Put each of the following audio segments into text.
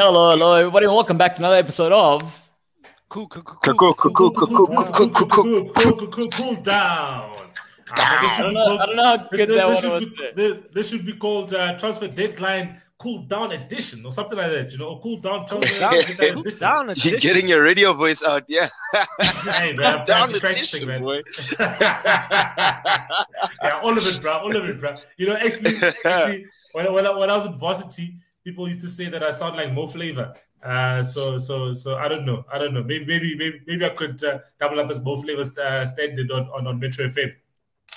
Hello, hello, everybody, and welcome back to another episode of Cool, cool, cool, Cool, cool, cool, cool, cool, cool, cool, cool, cool. cool, cool, cool, cool down. I don't know, I don't know how good This, that this, one should was. be, this, this should be called uh, transfer deadline cool down edition or something like that. You know, cool down transfer down, deadline cool edition. down You're edition. getting your radio voice out, yeah. Hey, man, I'm Down down practicing, edition, man. boy. yeah, all of it, bro. All of it, bro. You know, actually, actually when, I- when, I, when I was in varsity, people used to say that I sound like Mo Flava. Uh, so, so, so I don't know. I don't know. Maybe, maybe, maybe, maybe I could uh, double up as Mo Flava uh, standard on, on, on Metro FM.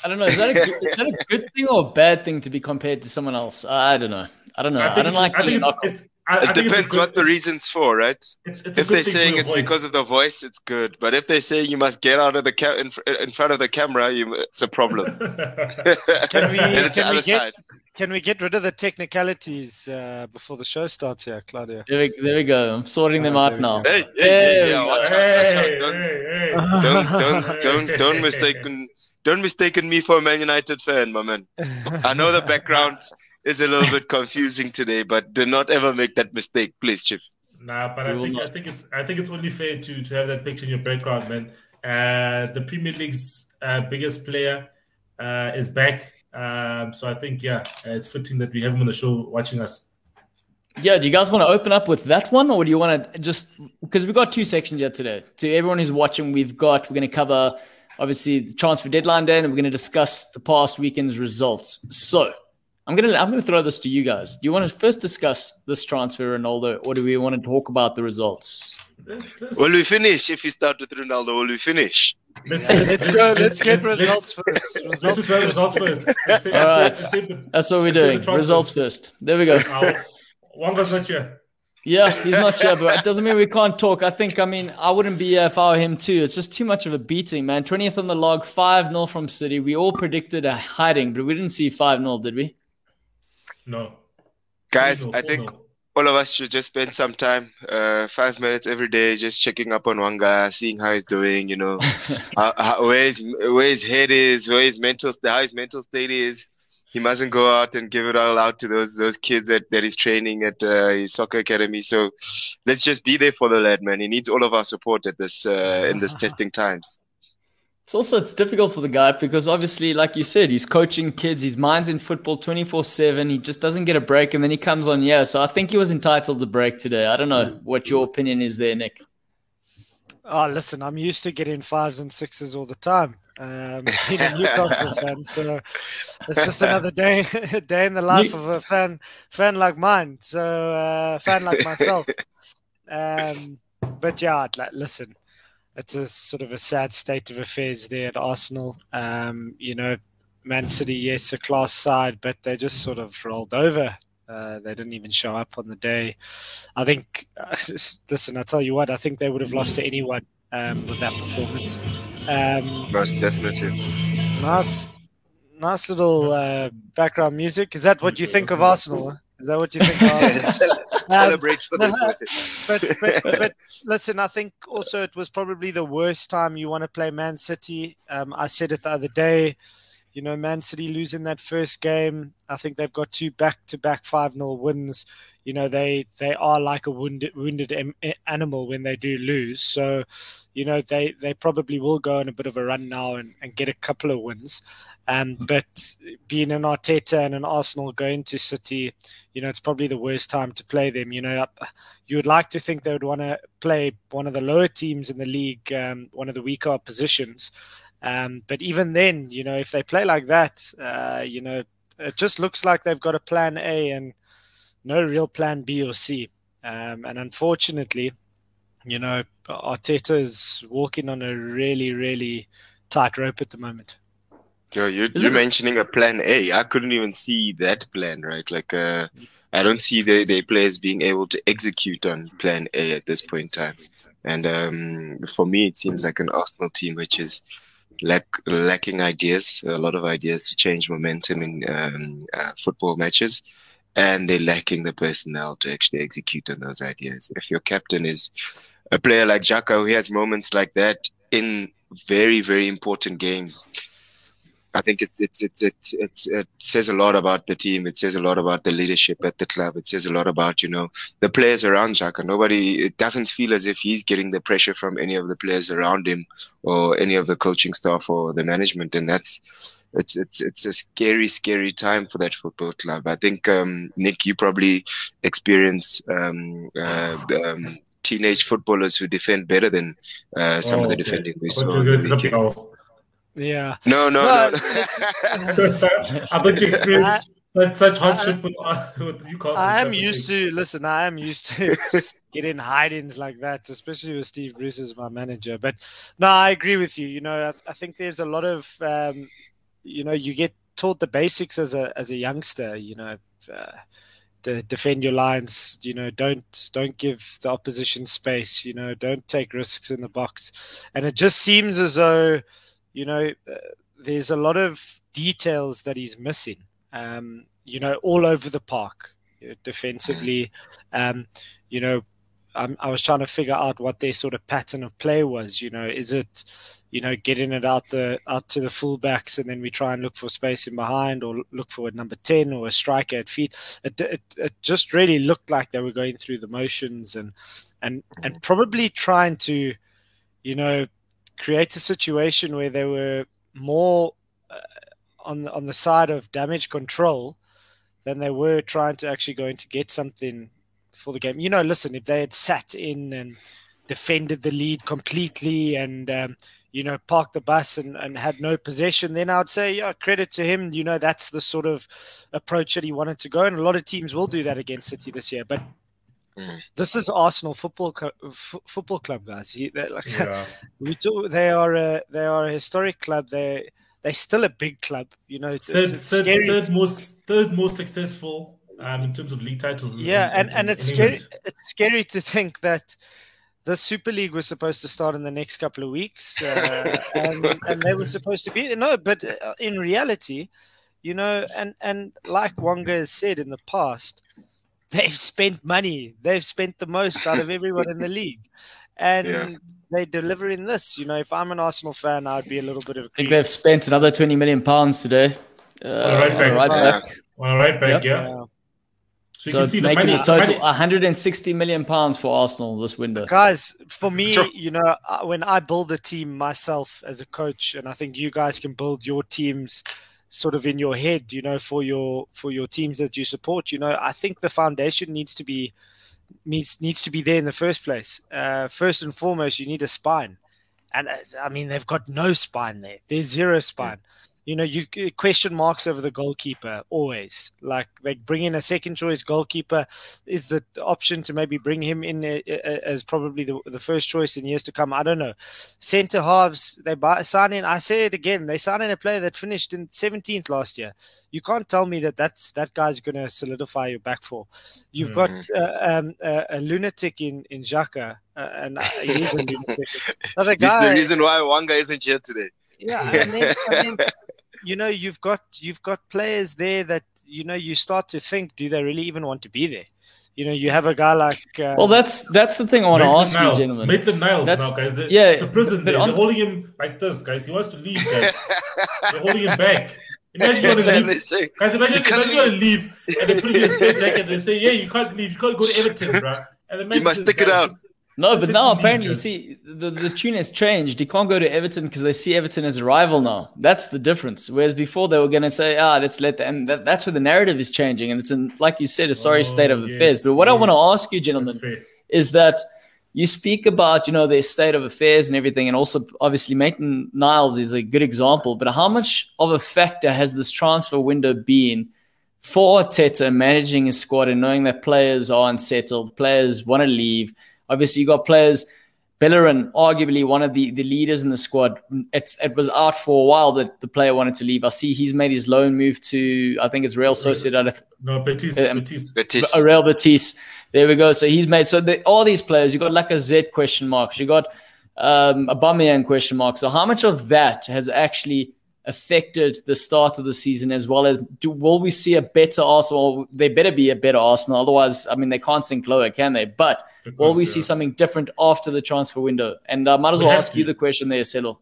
I don't know. Is that, a good, is that a good thing or a bad thing to be compared to someone else? I don't know. I don't know. I, think don't like I think it's, it's, I, I It think it's a depends good- what the reason's for, right? It's, it's If they're saying it's voice. because of the voice, it's good. But if they say you must get out of the ca- in, in front of the camera, you, it's a problem. Can we, And it's can, we get, can we get rid of the technicalities uh, before the show starts here, Claudia? There we, there we go. I'm sorting them Oh, out now. Hey, hey, hey, yeah, we watch out, watch hey, out. Don't, hey, hey. don't, don't, don't, don't mistaken, don't mistaken me for a Man United fan, my man. I know the background is a little bit confusing today, but do not ever make that mistake, please, Chief. Nah, but I will think I think it's I think it's only fair to to have that picture in your background, man. Uh, the Premier League's uh, biggest player uh, is back, um, so I think yeah, uh, it's fitting that we have him on the show watching us. Yeah, do you guys want to open up with that one, or do you want to just because we've got two sections here today? To everyone who's watching, we've got we're going to cover obviously the transfer deadline day, and we're going to discuss the past weekend's results. So I'm gonna I'm gonna throw this to you guys. Do you want to first discuss this transfer, Ronaldo, or do we want to talk about the results? Let's, let's, Will we finish if we start with Ronaldo? Will we finish? let's, Let's go. Let's get results first. Let's Results just have results first. first. Let's say- All let's say- let's say That's what we're Let's do the doing. Results first. There we go. One Wonga's not here. Yeah, he's not here, but it doesn't mean we can't talk. I think, I mean, I wouldn't be here if I were him too. It's just too much of a beating, man. 20th on the log, 5 0 from City. We all predicted a hiding, but we didn't see 5 0, did we? No, Guys, Four I think nil. all of us should just spend some time, uh, five minutes every day, just checking up on one guy, seeing how he's doing, you know, how, how, where, his, where his head is, where his mental, how his mental state is. He mustn't go out and give it all out to those those kids that, that he's training at uh, his soccer academy. So let's just be there for the lad, man. He needs all of our support at this uh, in this testing times. It's also it's difficult for the guy because obviously, like you said, he's coaching kids. His mind's in football twenty four seven. He just doesn't get a break, and then he comes on. Yeah, so I think he was entitled to break today. I don't know what your opinion is there, Nick. Oh, listen, I'm used to getting fives and sixes all the time. Um, being a Newcastle fan, so it's just another day, day in the life You- of a fan, fan like mine. So, uh, fan like myself. Um, but yeah, like, listen, it's a sort of a sad state of affairs there at Arsenal. Um, you know, Man City, yes, a class side, but they just sort of rolled over. Uh, they didn't even show up on the day. I think, listen, I tell you what, I think they would have lost to anyone um, with that performance. Um, Most definitely. nice, nice little uh, background music. Is that what you think of Arsenal? Is that what you think of Celebrate for the but, but, but listen, I think also it was probably the worst time you want to play Man City. Um, I said it the other day. You know, Man City losing that first game. I think they've got two back-to-back five 0 wins. You know, they they are like a wounded wounded animal when they do lose. So, you know, they they probably will go on a bit of a run now and, and get a couple of wins. Um, but being an Arteta and an Arsenal going to City, you know, it's probably the worst time to play them. You know, you would like to think they would want to play one of the lower teams in the league, um, one of the weaker oppositions. Um, but even then, you know, if they play like that, uh, you know, it just looks like they've got a plan A and no real plan B or C. Um, and unfortunately, you know, Arteta is walking on a really, really tight rope at the moment. Yo, you're, you're mentioning a plan A. I couldn't even see that plan, right? Like, uh, I don't see the, the players being able to execute on plan A at this point in time. And um, for me, it seems like an Arsenal team which is lack, lacking ideas, a lot of ideas to change momentum in um, uh, football matches. And they're lacking the personnel to actually execute on those ideas. If your captain is a player like Xhaka who has moments like that in very, very important games, I think it's it's it's it's it's it says a lot about the team. It says a lot about the leadership at the club. It says a lot about you know the players around Xhaka. Nobody. It doesn't feel as if he's getting the pressure from any of the players around him or any of the coaching staff or the management, and that's it's it's it's a scary scary time for that football club. I think um, Nick, you probably experience um, uh, um, teenage footballers who defend better than uh, some oh, of the defending we saw. Yeah. No, no, no. no. I think you experienced such, such hardship with, uh, with Newcastle. I am used to listen. I am used to getting hide-ins like that, especially with Steve Bruce as my manager. But no, I agree with you. You know, I, I think there's a lot of, um, you know, you get taught the basics as a as a youngster. You know. Uh, to defend your lines. You know, don't don't give the opposition space. You know, don't take risks in the box. And it just seems as though you know, uh, there's a lot of details that he's missing. Um, you know, all over the park defensively. Um, you know, I'm, i was trying to figure out what their sort of pattern of play was. You know, is it, you know, getting it out the out to the fullbacks and then we try and look for space in behind, or look for a number ten or a striker at feet. It, it, it just really looked like they were going through the motions and and and probably trying to, you know, create a situation where they were more uh, on on the side of damage control than they were trying to actually going to get something for the game. You know, listen, if they had sat in and defended the lead completely and um, you know parked the bus and, and had no possession, then I'd say yeah, credit to him. You know, that's the sort of approach that he wanted to go, and a lot of teams will do that against City this year, but. Mm. This is Arsenal Football F- Football Club, guys. He, like, yeah. we talk, they are a they are a historic club. They they're still a big club. You know, third, third, third, most third most successful um, in terms of league titles. Yeah, in, and, in, and it's scary. It's scary to think that the Super League was supposed to start in the next couple of weeks, uh, and, and they were supposed to be no, but uh, in reality, you know, and and like Wonga has said in the past they've spent money. They've spent the most out of everyone in the league. And yeah. they deliver in this. You know, if I'm an Arsenal fan, I'd be a little bit of. I think they've spent another 20 million pounds today. Uh, on right back. Right back. On right back, yeah. yeah. So, you so can see making the money, a total money. 160 million pounds for Arsenal this window. Guys, for me, sure. you know, when I build a team myself as a coach, and I think you guys can build your teams sort of in your head, you know, for your for your teams that you support. You know, I think the foundation needs to be needs needs to be there in the first place. Uh, first and foremost, you need a spine, and uh, I mean they've got no spine there. There's zero spine you know, you question marks over the goalkeeper always. Like they bring in a second choice goalkeeper. Is the option to maybe bring him in as probably the, the first choice in years to come? I don't know. Centre halves, they buy, sign in. I say it again. They sign in a player that finished in 17th last year. You can't tell me that that's that guy's going to solidify your back four. You've mm-hmm. got uh, um, uh, a lunatic in in Xhaka, uh, and he's a lunatic. Another guy. This is the reason why Wonga isn't here today. Yeah, and then, and then you know you've got you've got players there that you know you start to think do they really even want to be there you know, you have a guy like. Uh, well, that's that's the thing I want to ask Niles. you, gentlemen. Maitland Niles that's, now, guys. The, yeah, it's a prison. They're, they're holding him like this, guys. He wants to leave, guys. they're holding him back. Imagine you want to leave. Say, guys, imagine, you imagine you want to leave and they put you in a jacket and they say, yeah, you can't leave. You can't go to Everton, bro. And the you must stick it out. No, but now apparently, see, the, the tune has changed. He can't go to Everton because they see Everton as a rival now. That's the difference. Whereas before they were going to say, ah, let's let them. And that, that's where the narrative is changing. And it's in, like you said, a sorry oh, state of yes, affairs. But what yes. I want to ask you, gentlemen, is that you speak about, you know, their state of affairs and everything. And also, obviously, Maitland Niles is a good example. But how much of a factor has this transfer window been for Arteta managing his squad and knowing that players are unsettled, players want to leave? Obviously, you got players. Bellerin, arguably one of the, the leaders in the squad. It's, it was out for a while that the player wanted to leave. I see he's made his loan move to, I think it's Real Sociedad. No, Betis. Um, Betis. Betis. Uh, Real Betis. There we go. So he's made, so the, all these players, you got like a Z question marks. You got um, a Aubameyang question mark. So how much of that has actually affected the start of the season as well as do, will we see a better Arsenal? They better be a better Arsenal. Otherwise, I mean, they can't sink lower, can they? But will we see something different after the transfer window? And I uh, might as well ask to. you the question there, Celo.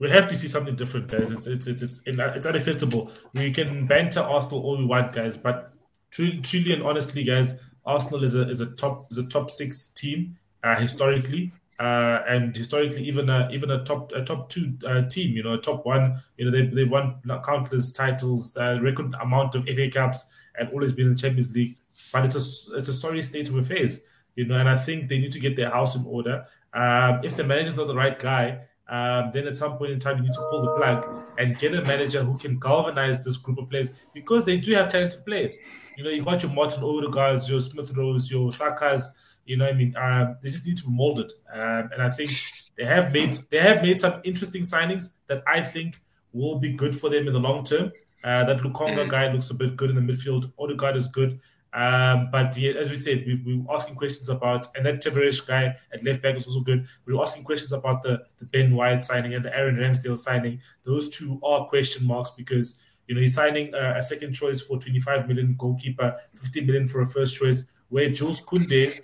we have to see something different, guys. It's it's it's it's, it's unacceptable. We can banter Arsenal all we want, guys, but truly, truly and honestly, guys, Arsenal is a is a top is a top six team uh, historically. Uh, and historically, even a, even a top a top two uh, team, you know, a top one, you know, they they've won countless titles, uh, record amount of FA Cups, and always been in the Champions League. But it's a it's a sorry state of affairs, you know, and I think they need to get their house in order. Um, if the manager's not the right guy, um, then at some point in time you need to pull the plug and get a manager who can galvanize this group of players because they do have talented players. You know, you've got your Martin Odegaards, your Smith Rowes, your Sakas. You know, I mean, um, they just need to be molded, um, and I think they have made they have made some interesting signings that I think will be good for them in the long term. Uh, that Lokonga guy looks a bit good in the midfield. Odegaard is good. Um, but yeah, as we said, we, we were asking questions about, and that Tavares guy at left back is also good. We were asking questions about the, the Ben White signing and the Aaron Ramsdale signing. Those two are question marks because you know he's signing a, a second choice for 25 million goalkeeper, 15 million for a first choice. Where Jules Kounde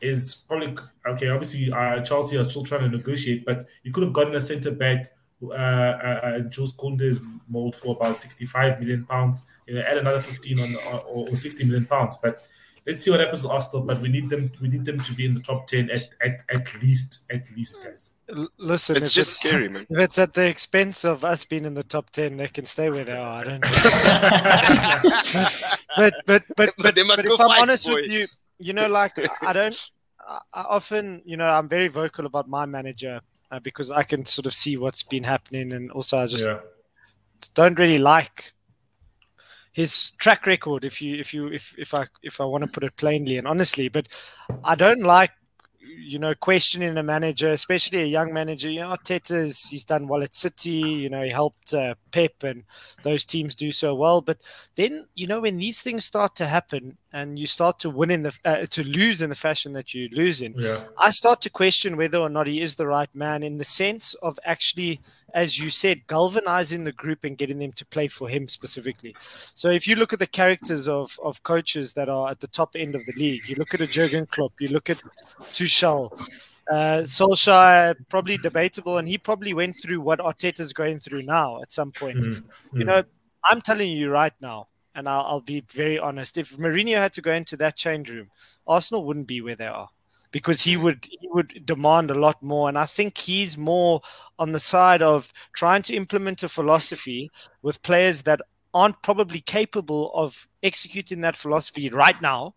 is probably okay. Obviously, uh, Chelsea are still trying to negotiate, but you could have gotten a centre back. Uh, uh, uh Jules Kounde's mold for about 65 million pounds you know, add another 15 on, or, or 60 million pounds. But let's see what happens to Arsenal. But we need them. We need them to be in the top 10 at at, at least. At least, guys. Listen, it's just it's, scary, man. If it's at the expense of us being in the top 10, they can stay where they are. I don't know. but but but but, but, but if I'm honest with you, you know, like I don't. I often, you know, I'm very vocal about my manager uh, because I can sort of see what's been happening, and also I just yeah. don't really like his track record if you if you if if I if I want to put it plainly and honestly but I don't like you know, questioning a manager, especially a young manager. You know, Arteta's he's done well at City. You know, he helped uh, Pep and those teams do so well. But then, you know, when these things start to happen and you start to win in the uh, to lose in the fashion that you lose in, yeah. I start to question whether or not he is the right man in the sense of actually, as you said, galvanizing the group and getting them to play for him specifically. So if you look at the characters of of coaches that are at the top end of the league, you look at a Jurgen Klopp, you look at Tuchel uh, Solskjaer probably debatable, and he probably went through what Arteta's going through now at some point. Mm-hmm. You know, I'm telling you right now, and I'll, I'll, be very honest. If Mourinho had to go into that change room, Arsenal wouldn't be where they are because he would he would demand a lot more. And I think he's more on the side of trying to implement a philosophy with players that aren't probably capable of executing that philosophy right now.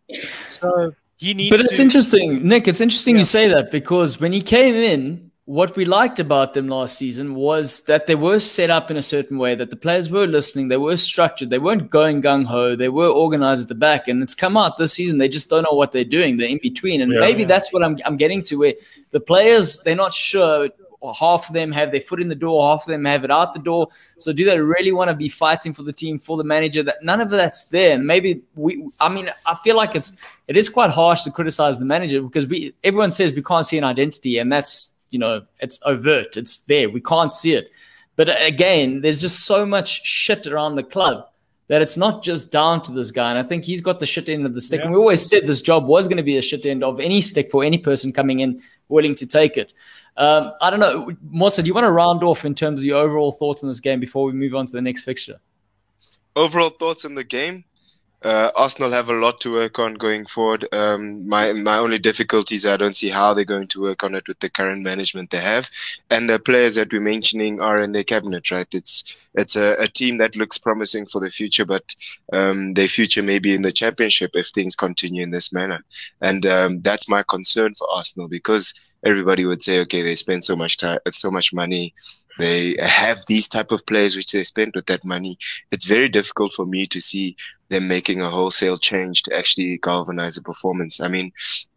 So he needs. But it's to- interesting, Nick. It's interesting yeah. you say that because when he came in, what we liked about them last season was that they were set up in a certain way, that the players were listening, they were structured, they weren't going gung ho, they were organized at the back. And it's come out this season, they just don't know what they're doing. They're in between. And yeah, maybe yeah. that's what I'm, I'm getting to, where the players, they're not sure half of them have their foot in the door, half of them have it out the door. So do they really want to be fighting for the team, for the manager? That none of that's there. And maybe we I mean, I feel like it's it is quite harsh to criticize the manager because we everyone says we can't see an identity, and that's you know, it's overt, it's there. We can't see it. But again, there's just so much shit around the club that it's not just down to this guy. And I think he's got the shit end of the stick. Yeah. And we always said this job was going to be a shit end of any stick for any person coming in willing to take it. Um, I don't know, Mosa, do you want to round off in terms of your overall thoughts on this game before we move on to the next fixture? Overall thoughts on the game? Uh, Arsenal have a lot to work on going forward. Um, my my only difficulty is I don't see how they're going to work on it with the current management they have, and the players that we're mentioning are in their cabinet. Right? It's it's a, a team that looks promising for the future, but um, their future may be in the championship if things continue in this manner, and um, that's my concern for Arsenal because everybody would say, okay, they spend so much time, so much money. They have these type of players which they spend with that money. It's very difficult for me to see them making a wholesale change to actually galvanize a performance. I mean,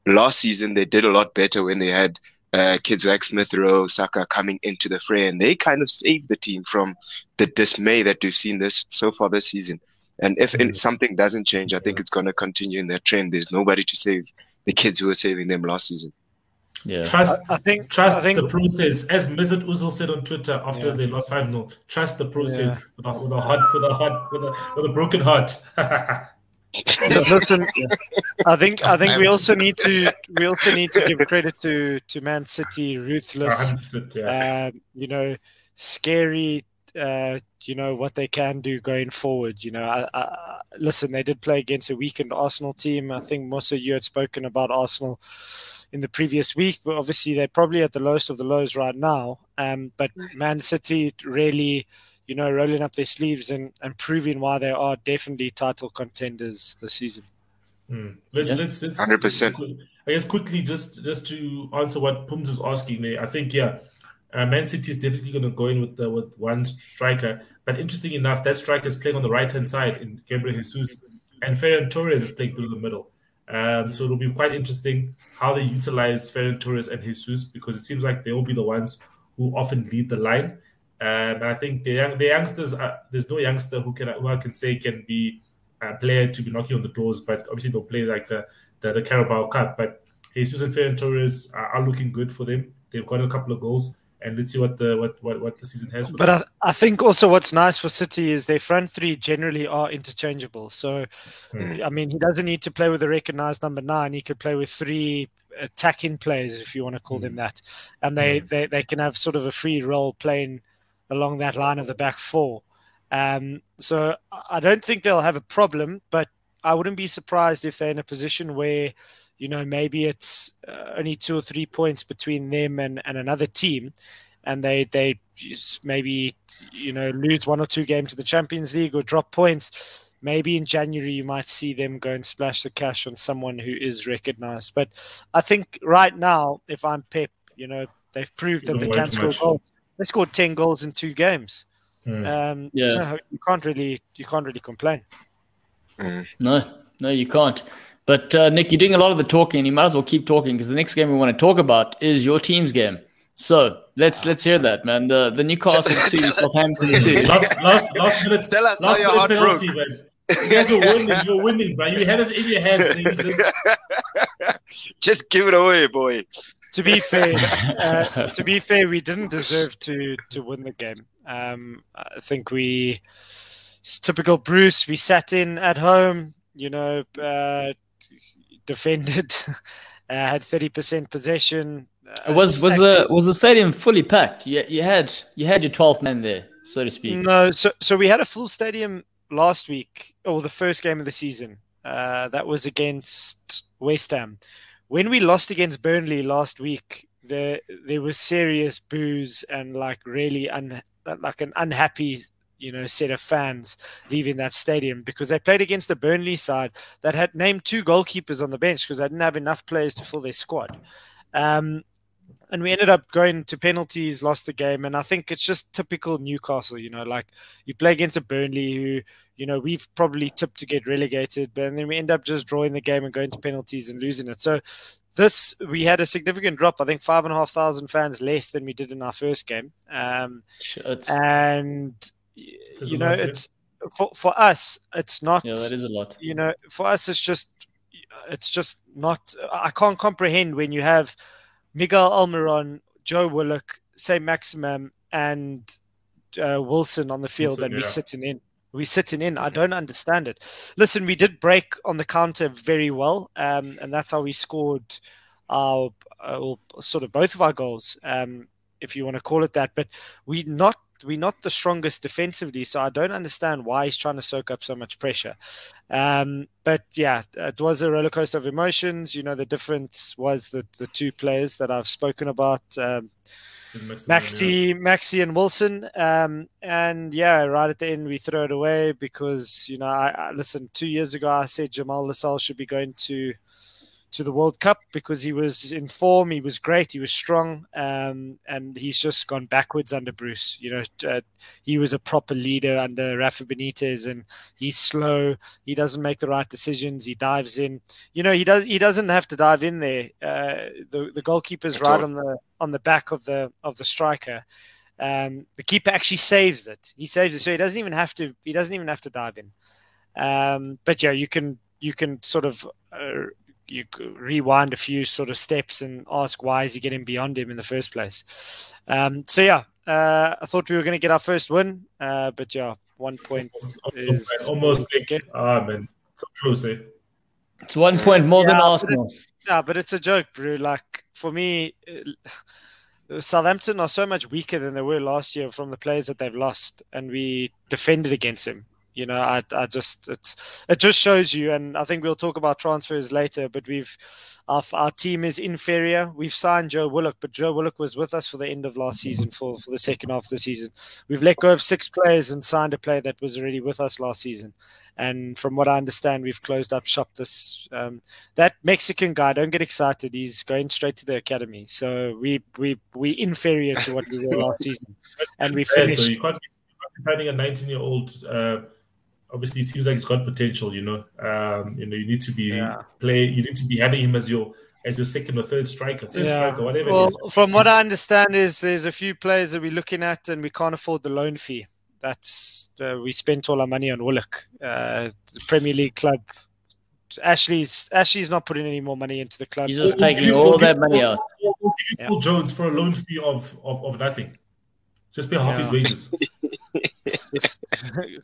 last season they did a lot better when they had uh, kids like Smith Rowe, Saka coming into the fray, and they kind of saved the team from the dismay that we've seen this so far this season. And if mm-hmm. something doesn't change, I think it's going to continue in that trend. There's nobody to save the kids who were saving them last season. Yeah. Trust I, I think trust I think, the process. As Mesut Ozil said on Twitter after yeah. they lost 5 0, trust the process yeah. with, a, with a heart with a heart with a with a broken heart. listen, I think I think we also need to we also need to give credit to to Man City, ruthless. Yeah. Uh, you know, scary. Uh, you know what they can do going forward. You know, I, I, listen, they did play against a weakened Arsenal team. I think Musa, you had spoken about Arsenal in the previous week, but obviously they're probably at the lowest of the lows right now. Um, but Man City really, you know, rolling up their sleeves and, and proving why they are definitely title contenders this season. Mm. Let's, yeah. let's let's hundred percent. I guess quickly just just to answer what Pums is asking there. I think yeah, uh, Man City is definitely going to go in with uh, with one striker. But interesting enough, that striker is playing on the right hand side in Gabriel Jesus, and Ferran Torres is playing through the middle. Um, so it'll be quite interesting how they utilize Ferran Torres and Jesus because it seems like they will be the ones who often lead the line. Um, and I think the young, the youngsters, are, there's no youngster who can who I can say can be a player to be knocking on the doors, but obviously they'll play like the the, the Carabao Cup. But Jesus and Ferran Torres are, are, looking good for them. They've got a couple of goals, and let's see what the what what, what the season has. but I, I, think also what's nice for City is their front three generally are interchangeable. So, hmm. I mean, he doesn't need to play with a recognised number nine. He could play with three attacking players, if you want to call hmm. them that, and they, hmm. they they can have sort of a free role playing along that line of the back four. Um, so I don't think they'll have a problem, but I wouldn't be surprised if they're in a position where, you know, maybe it's uh, only two or three points between them and, and another team, and they they maybe you know lose one or two games in the Champions League or drop points. Maybe in January you might see them go and splash the cash on someone who is recognised. But I think right now, if I'm Pep, you know, they've proved that they can score goals. They scored ten goals in two games. Mm. Um, yeah, so you can't really you can't really complain. Mm. No, no, you can't. But uh, Nick, you're doing a lot of the talking. You might as well keep talking because the next game we want to talk about is your team's game. So let's let's hear that, man. The the Newcastle two, Southampton two. Last, last, last minute. Tell us last how your heart penalty, broke. Man. You guys are winning. You're winning, bro. You had it in your hands. Just give it away, boy to be fair, uh, to be fair, we didn't deserve to to win the game. Um, I think we, it's typical Bruce. We sat in at home, you know, uh, defended, uh, had thirty percent possession. Uh, was was the was the stadium fully packed? You, you had you had your twelfth man there, so to speak. No, so so we had a full stadium last week, or the first game of the season. Uh, that was against West Ham when we lost against Burnley last week, there there was serious boos and like really un, like an unhappy you know set of fans leaving that stadium because they played against a Burnley side that had named two goalkeepers on the bench because they didn't have enough players to fill their squad. Um, and we ended up going to penalties, lost the game, and I think it's just typical Newcastle. You know, like you play against a Burnley who, you know, we've probably tipped to get relegated, but then we end up just drawing the game and going to penalties and losing it. So this we had a significant drop. I think five and a half thousand fans less than we did in our first game. Um, and you know, it's for for us, it's not. Yeah, that is a lot. You know, for us, it's just it's just not. I can't comprehend when you have Miguel Almiron, Joe Willock, Saint-Maximin, and uh, Wilson on the field, Wilson, and yeah. we're sitting in. We're sitting in. I don't understand it. Listen, we did break on the counter very well, um, and that's how we scored our, uh, sort of both of our goals, um, if you want to call it that. But we not we're not the strongest defensively, so I don't understand why he's trying to soak up so much pressure. Um, but yeah, it was a roller coaster of emotions. You know, the difference was that the two players that I've spoken about. Um, Maxi, Maxi, and Wilson, um, and yeah, right at the end we throw it away because you know I, I listen. Two years ago, I said Jamal Lascelles should be going to to the World Cup because he was in form. He was great. He was strong, um, and he's just gone backwards under Bruce. You know, uh, he was a proper leader under Rafa Benitez, and he's slow. He doesn't make the right decisions. He dives in. You know, he does. He doesn't have to dive in there. Uh, the the goalkeeper's right on the on the back of the of the striker. Um, the keeper actually saves it. He saves it, so he doesn't even have to. He doesn't even have to dive in. Um, but yeah, you can you can sort of uh, you rewind a few sort of steps and ask why is he getting beyond him in the first place. Um, so yeah, uh, I thought we were going to get our first win, uh, but yeah, one point almost, is almost big. Ah man, so close. Eh? It's one point more yeah, than Arsenal. yeah, but it's a joke, bro. Like for me, Southampton are so much weaker than they were last year from the players that they've lost, and we defended against them. You know, I, I just it's it just shows you, and I think we'll talk about transfers later. But we've our, our team is inferior. We've signed Joe Willock, but Joe Willock was with us for the end of last season for, for the second half of the season. We've let go of six players and signed a player that was already with us last season. And from what I understand, we've closed up shop this. Um, that Mexican guy, don't get excited. He's going straight to the academy. So we we we inferior to what we were last season, and we finished. You can't be finding a 19 year old. Uh, obviously it seems like he's got potential. You know, um, you know, you need to be yeah. play. You need to be having him as your as your second or third striker, third yeah. striker, whatever. Well, from what I understand, is there's a few players that we're looking at, and we can't afford the loan fee. That's uh, we spent all our money on Willock, uh, Premier League club. Ashley's Ashley's not putting any more money into the club. He's just taking all that money out. Yeah. Jones for a loan fee of, of, of nothing. Just pay half his wages.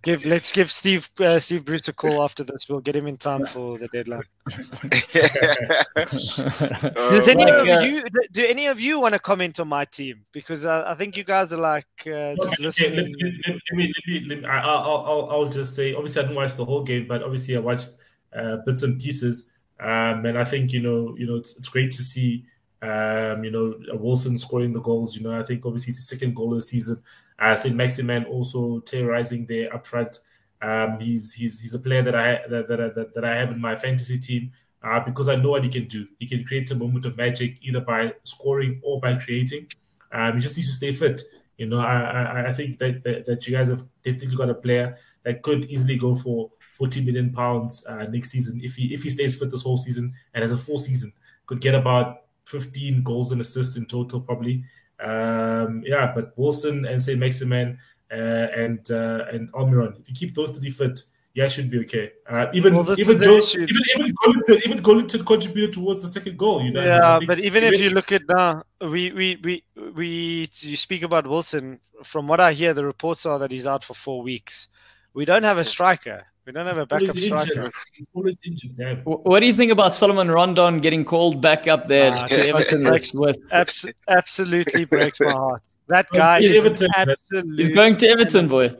give let's give Steve uh, Steve Bruce a call after this. We'll get him in time for the deadline. Does any of you do any of you want to comment on my team? Because uh, I think you guys are like uh, just listening. Let, let, let, me, let, me, let me, I'll, I'll, I'll just say. Obviously, I didn't watch the whole game, but obviously, I watched uh, bits and pieces. Um, and I think you know, you know, it's, it's great to see um, you know, Wilson scoring the goals. You know, I think obviously it's the second goal of the season. Uh, St. Maximin also terrorizing there up front. Um, he's he's he's a player that I that that, that, that I have in my fantasy team uh, because I know what he can do. He can create a moment of magic either by scoring or by creating. Um, he just needs to stay fit. You know, I I, I think that, that, that you guys have definitely got a player that could easily go for 40 million pounds uh, next season if he if he stays fit this whole season and has a full season could get about 15 goals and assists in total, probably. Um, yeah, but Wilson and Saint-Maximin uh, and uh, and Almiron, if you keep those three fit, yeah, should be okay. Uh, even well, even Joe, even even Joelinton, even Joelinton contributed towards the second goal. You know, yeah, I mean, but even, even if you look at now, we we we we you speak about Wilson. From what I hear, the reports are that he's out for four weeks. We don't have a striker. We don't have a backup striker. He's always injured. What do you think about Solomon Rondon getting called back up there uh, to Everton next with? Abs- absolutely breaks my heart. That guy is Everton, absolutely. He's going to Everton, boy.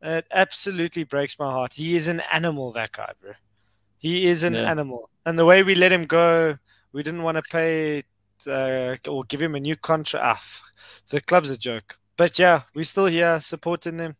It absolutely breaks my heart. He is an animal, that guy, bro. He is an yeah. animal. And the way we let him go, we didn't want to pay uh, or give him a new contract. Ah, the club's a joke. But yeah, we're still here supporting them.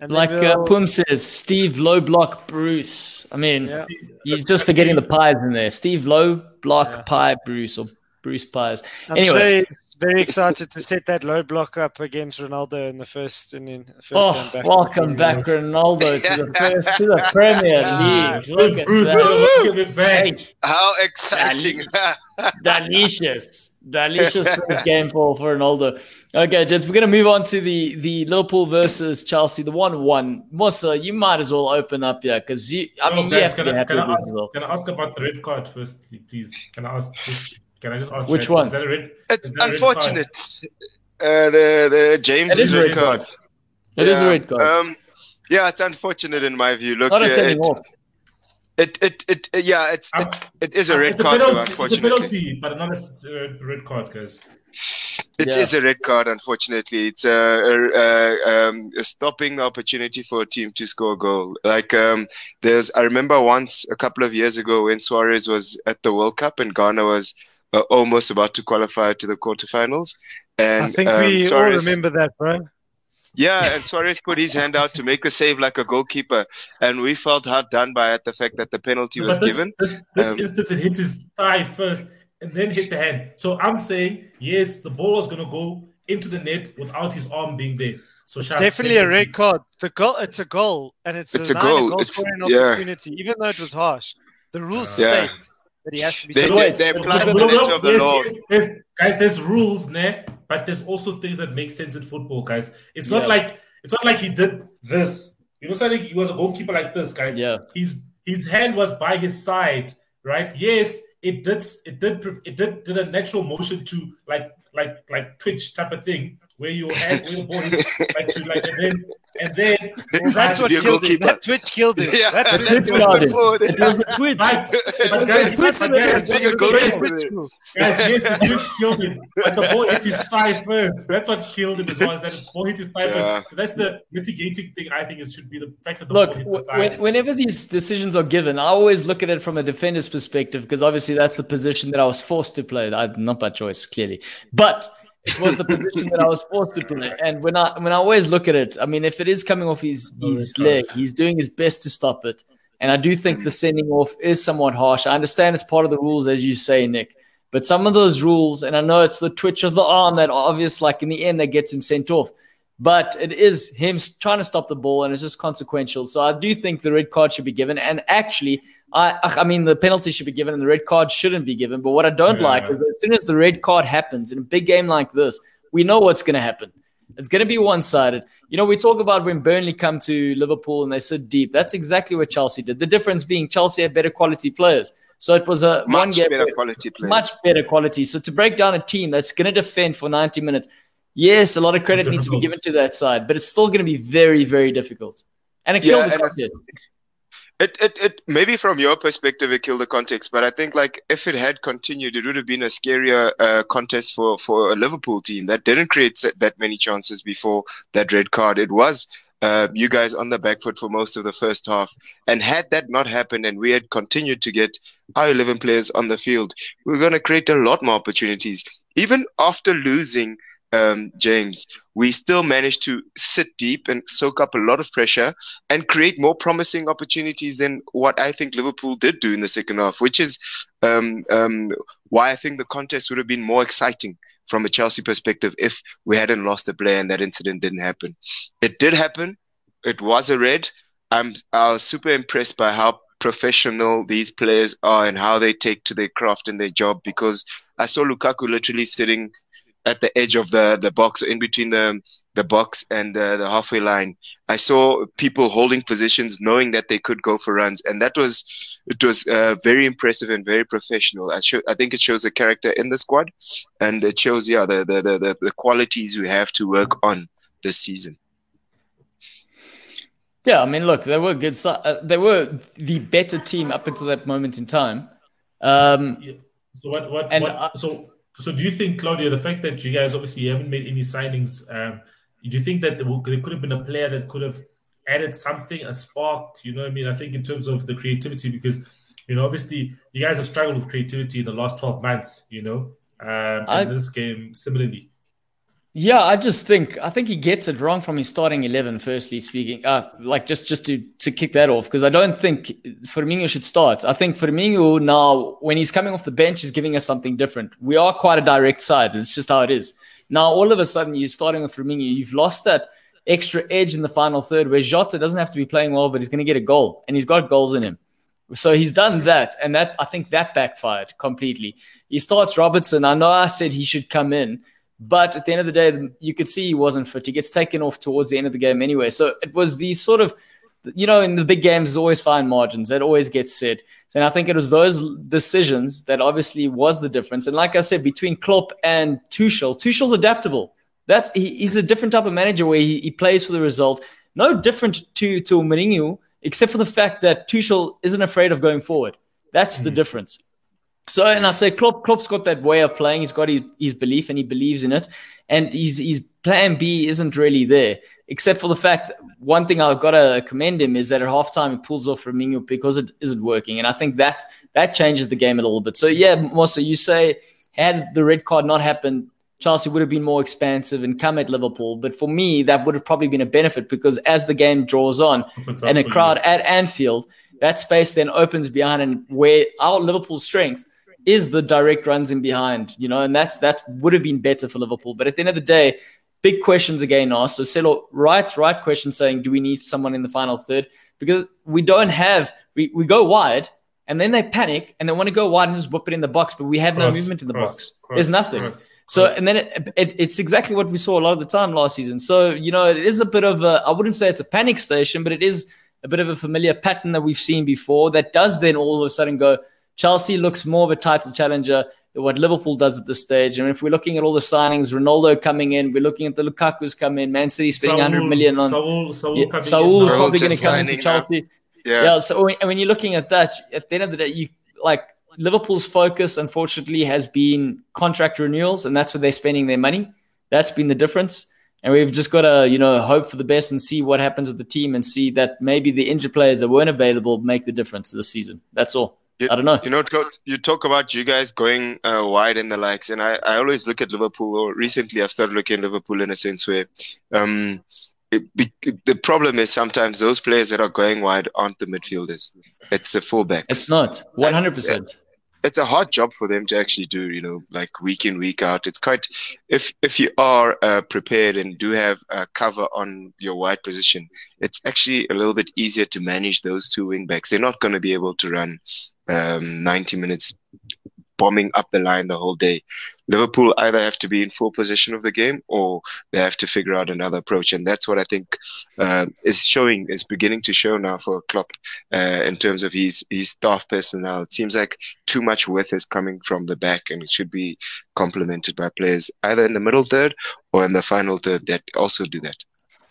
And like uh, Pum says, Steve Low Block Bruce. I mean, yeah. he's just forgetting the pies in there. Steve Low Block yeah. Pie Bruce or Bruce Pies. I'm anyway, sure very excited to set that low block up against Ronaldo in the first in the first oh, back. welcome back, Ronaldo, to the first to the Premier League. Look at Bruce, that. Hey, How exciting! delicious, delicious first game for for Ronaldo. Okay, gents, we're going to move on to the the Liverpool versus Chelsea, the one-one. Musa, you might as well open up here because you. I mean, guys, you have to can, I, can, I ask, well. can I ask about the red card first, please? Can I ask? Just, can I just ask? Which one? Red, it's unfortunate. Uh, the the James is red, red card. card. It yeah. is a red card. Um, yeah, it's unfortunate in my view. Look, Not a it, it, it, it, it, yeah, it's it, it is a red it's card. A penalty, unfortunately, it's a penalty, but not a red card, guys. It yeah. is a red card, unfortunately. It's a, a, a, um, a, stopping opportunity for a team to score a goal. Like um, there's, I remember once a couple of years ago when Suarez was at the World Cup and Ghana was uh, almost about to qualify to the quarterfinals. And I think um, we Suarez, all remember that, bro. Yeah, and Suarez put his hand out to make the save like a goalkeeper, and we felt hard done by it. The fact that the penalty was this, given. This, this um, instance, it hit his thigh first and then hit the hand. So I'm saying yes, the ball was gonna go into the net without his arm being there. So it's definitely a red card. The goal, it's a goal, and it's, it's a, a goal. goal it's, yeah. opportunity, even though it was harsh. The rules uh, state that he has to be. They, they, they apply the letter of the yes, law. Yes, yes. Guys, there's rules, ne? But there's also things that make sense in football, guys. It's not like it's not like he did this. You know, something he was a goalkeeper like this, guys. Yeah. His his hand was by his side, right? Yes, it did it did it did did a natural motion to like like like twitch type of thing where you add where the ball hits like to like and then and then well, that's what killed him. That twitch killed him. Yeah, that twitch killed him. It was the twitch. Right. But guys, but guys, guys, yes, the twitch killed him. But the ball hit his thigh first. That's what killed him as well. Is that the ball hit his thigh yeah. first. So that's the mitigating thing. I think it should be the fact that the look. Ball hit the when, whenever these decisions are given, I always look at it from a defender's perspective because obviously that's the position that I was forced to play. I, not by choice, clearly, but it was the position that I was forced to play. And when I when I always look at it, I mean, if it is coming off his his leg, he's doing his best to stop it. And I do think the sending off is somewhat harsh. I understand it's part of the rules, as you say, Nick. But some of those rules, and I know it's the twitch of the arm that obvious, like in the end, that gets him sent off. But it is him trying to stop the ball, and it's just consequential. So I do think the red card should be given. And actually, I, I mean, the penalty should be given and the red card shouldn't be given. But what I don't yeah. like is as soon as the red card happens in a big game like this, we know what's going to happen. It's going to be one sided. You know, we talk about when Burnley come to Liverpool and they sit deep. That's exactly what Chelsea did. The difference being Chelsea had better quality players. So it was a much one game, better quality players. Much better quality. So to break down a team that's going to defend for 90 minutes, yes, a lot of credit needs to be given to that side, but it's still going to be very, very difficult. And it yeah, killed the it, it, it maybe from your perspective it killed the context, but I think like if it had continued, it would have been a scarier uh, contest for for a Liverpool team that didn't create that many chances before that red card. It was uh, you guys on the back foot for most of the first half, and had that not happened, and we had continued to get our eleven players on the field, we are going to create a lot more opportunities, even after losing um, James, we still managed to sit deep and soak up a lot of pressure and create more promising opportunities than what I think Liverpool did do in the second half, which is um, um, why I think the contest would have been more exciting from a Chelsea perspective if we hadn't lost the player and that incident didn't happen. It did happen. It was a red. I'm I was super impressed by how professional these players are and how they take to their craft and their job because I saw Lukaku literally sitting at the edge of the, the box, in between the the box and uh, the halfway line. I saw people holding positions, knowing that they could go for runs, and that was it was uh, very impressive and very professional. I, show, I think it shows the character in the squad, and it shows yeah the the the, the qualities we have to work on this season. Yeah, I mean, look, they were good. Uh, they were the better team up until that moment in time. Um, yeah. So what? What? And what, so so, do you think, Claudia, the fact that you guys obviously haven't made any signings, um, do you think that there, could have been a player that could have added something, a spark? You know, I mean, I think in terms of the creativity, because you know, obviously, you guys have struggled with creativity in the last twelve months. You know, um, I, this game similarly. Yeah, I just think I think he gets it wrong from his starting eleven. Firstly speaking, uh, like just just to to kick that off because I don't think Firmino should start. I think Firmino now when he's coming off the bench is giving us something different. We are quite a direct side. It's just how it is. Now all of a sudden you're starting with Firmino. You've lost that extra edge in the final third where Jota doesn't have to be playing well, but he's going to get a goal and he's got goals in him. So he's done that, and that I think that backfired completely. He starts Robertson. I know I said he should come in. But at the end of the day, you could see he wasn't fit. He gets taken off towards the end of the game anyway. So it was these sort of, you know, in the big games, there's always fine margins. That always gets said. And I think it was those decisions that obviously was the difference. And like I said, between Klopp and Tuchel, Tuchel's adaptable. That's he, he's a different type of manager where he, he plays for the result. No different to to Mourinho, except for the fact that Tuchel isn't afraid of going forward. That's mm-hmm. the difference. So, and I say Klopp, Klopp's got that way of playing. He's got his, his belief and he believes in it. And his, his plan B isn't really there, except for the fact one thing I've got to commend him is that at halftime he pulls off Firmino because it isn't working. And I think that that changes the game a little bit. So, yeah, Mosa, you say had the red card not happened, Chelsea would have been more expansive and come at Liverpool. But for me, that would have probably been a benefit because as the game draws on and a crowd at Anfield, that space then opens behind and where our Liverpool strength is the direct runs in behind, you know, and that's that would have been better for Liverpool. But at the end of the day, big questions again asked. So Selo, right, right question saying, do we need someone in the final third? Because we don't have we, we go wide and then they panic and they want to go wide and just whip it in the box, but we have cross, no movement in the cross, box. Cross, There's nothing. so and then it, it, it's exactly what we saw a lot of the time last season. So you know, it is a bit of a I wouldn't say it's a panic station, but it is a bit of a familiar pattern that we've seen before that does then all of a sudden go, Chelsea looks more of a title challenger. Than what Liverpool does at this stage. And if we're looking at all the signings, Ronaldo coming in, we're looking at the Lukaku's come in, Man City spending Saul, 100 million on. Saul, Saul yeah, Saul's probably going to come into Chelsea. Yeah. yeah. So when you're looking at that, at the end of the day, you like Liverpool's focus, unfortunately, has been contract renewals, and that's where they're spending their money. That's been the difference. And we've just got to, you know, hope for the best and see what happens with the team and see that maybe the injured players that weren't available make the difference this season. That's all. You, I don't know. You know, you talk about you guys going uh, wide in the likes, and I, I always look at Liverpool. Or recently, I've started looking at Liverpool in a sense where um, it, the problem is sometimes those players that are going wide aren't the midfielders. It's the fullbacks. It's not one hundred percent it's a hard job for them to actually do you know like week in week out it's quite if if you are uh, prepared and do have a cover on your wide position it's actually a little bit easier to manage those two wing backs they're not going to be able to run um, 90 minutes bombing up the line the whole day. Liverpool either have to be in full possession of the game or they have to figure out another approach, and that's what I think uh, is showing, is beginning to show now for Klopp uh, in terms of his his staff personnel. It seems like too much width is coming from the back, and it should be complemented by players either in the middle third or in the final third that also do that.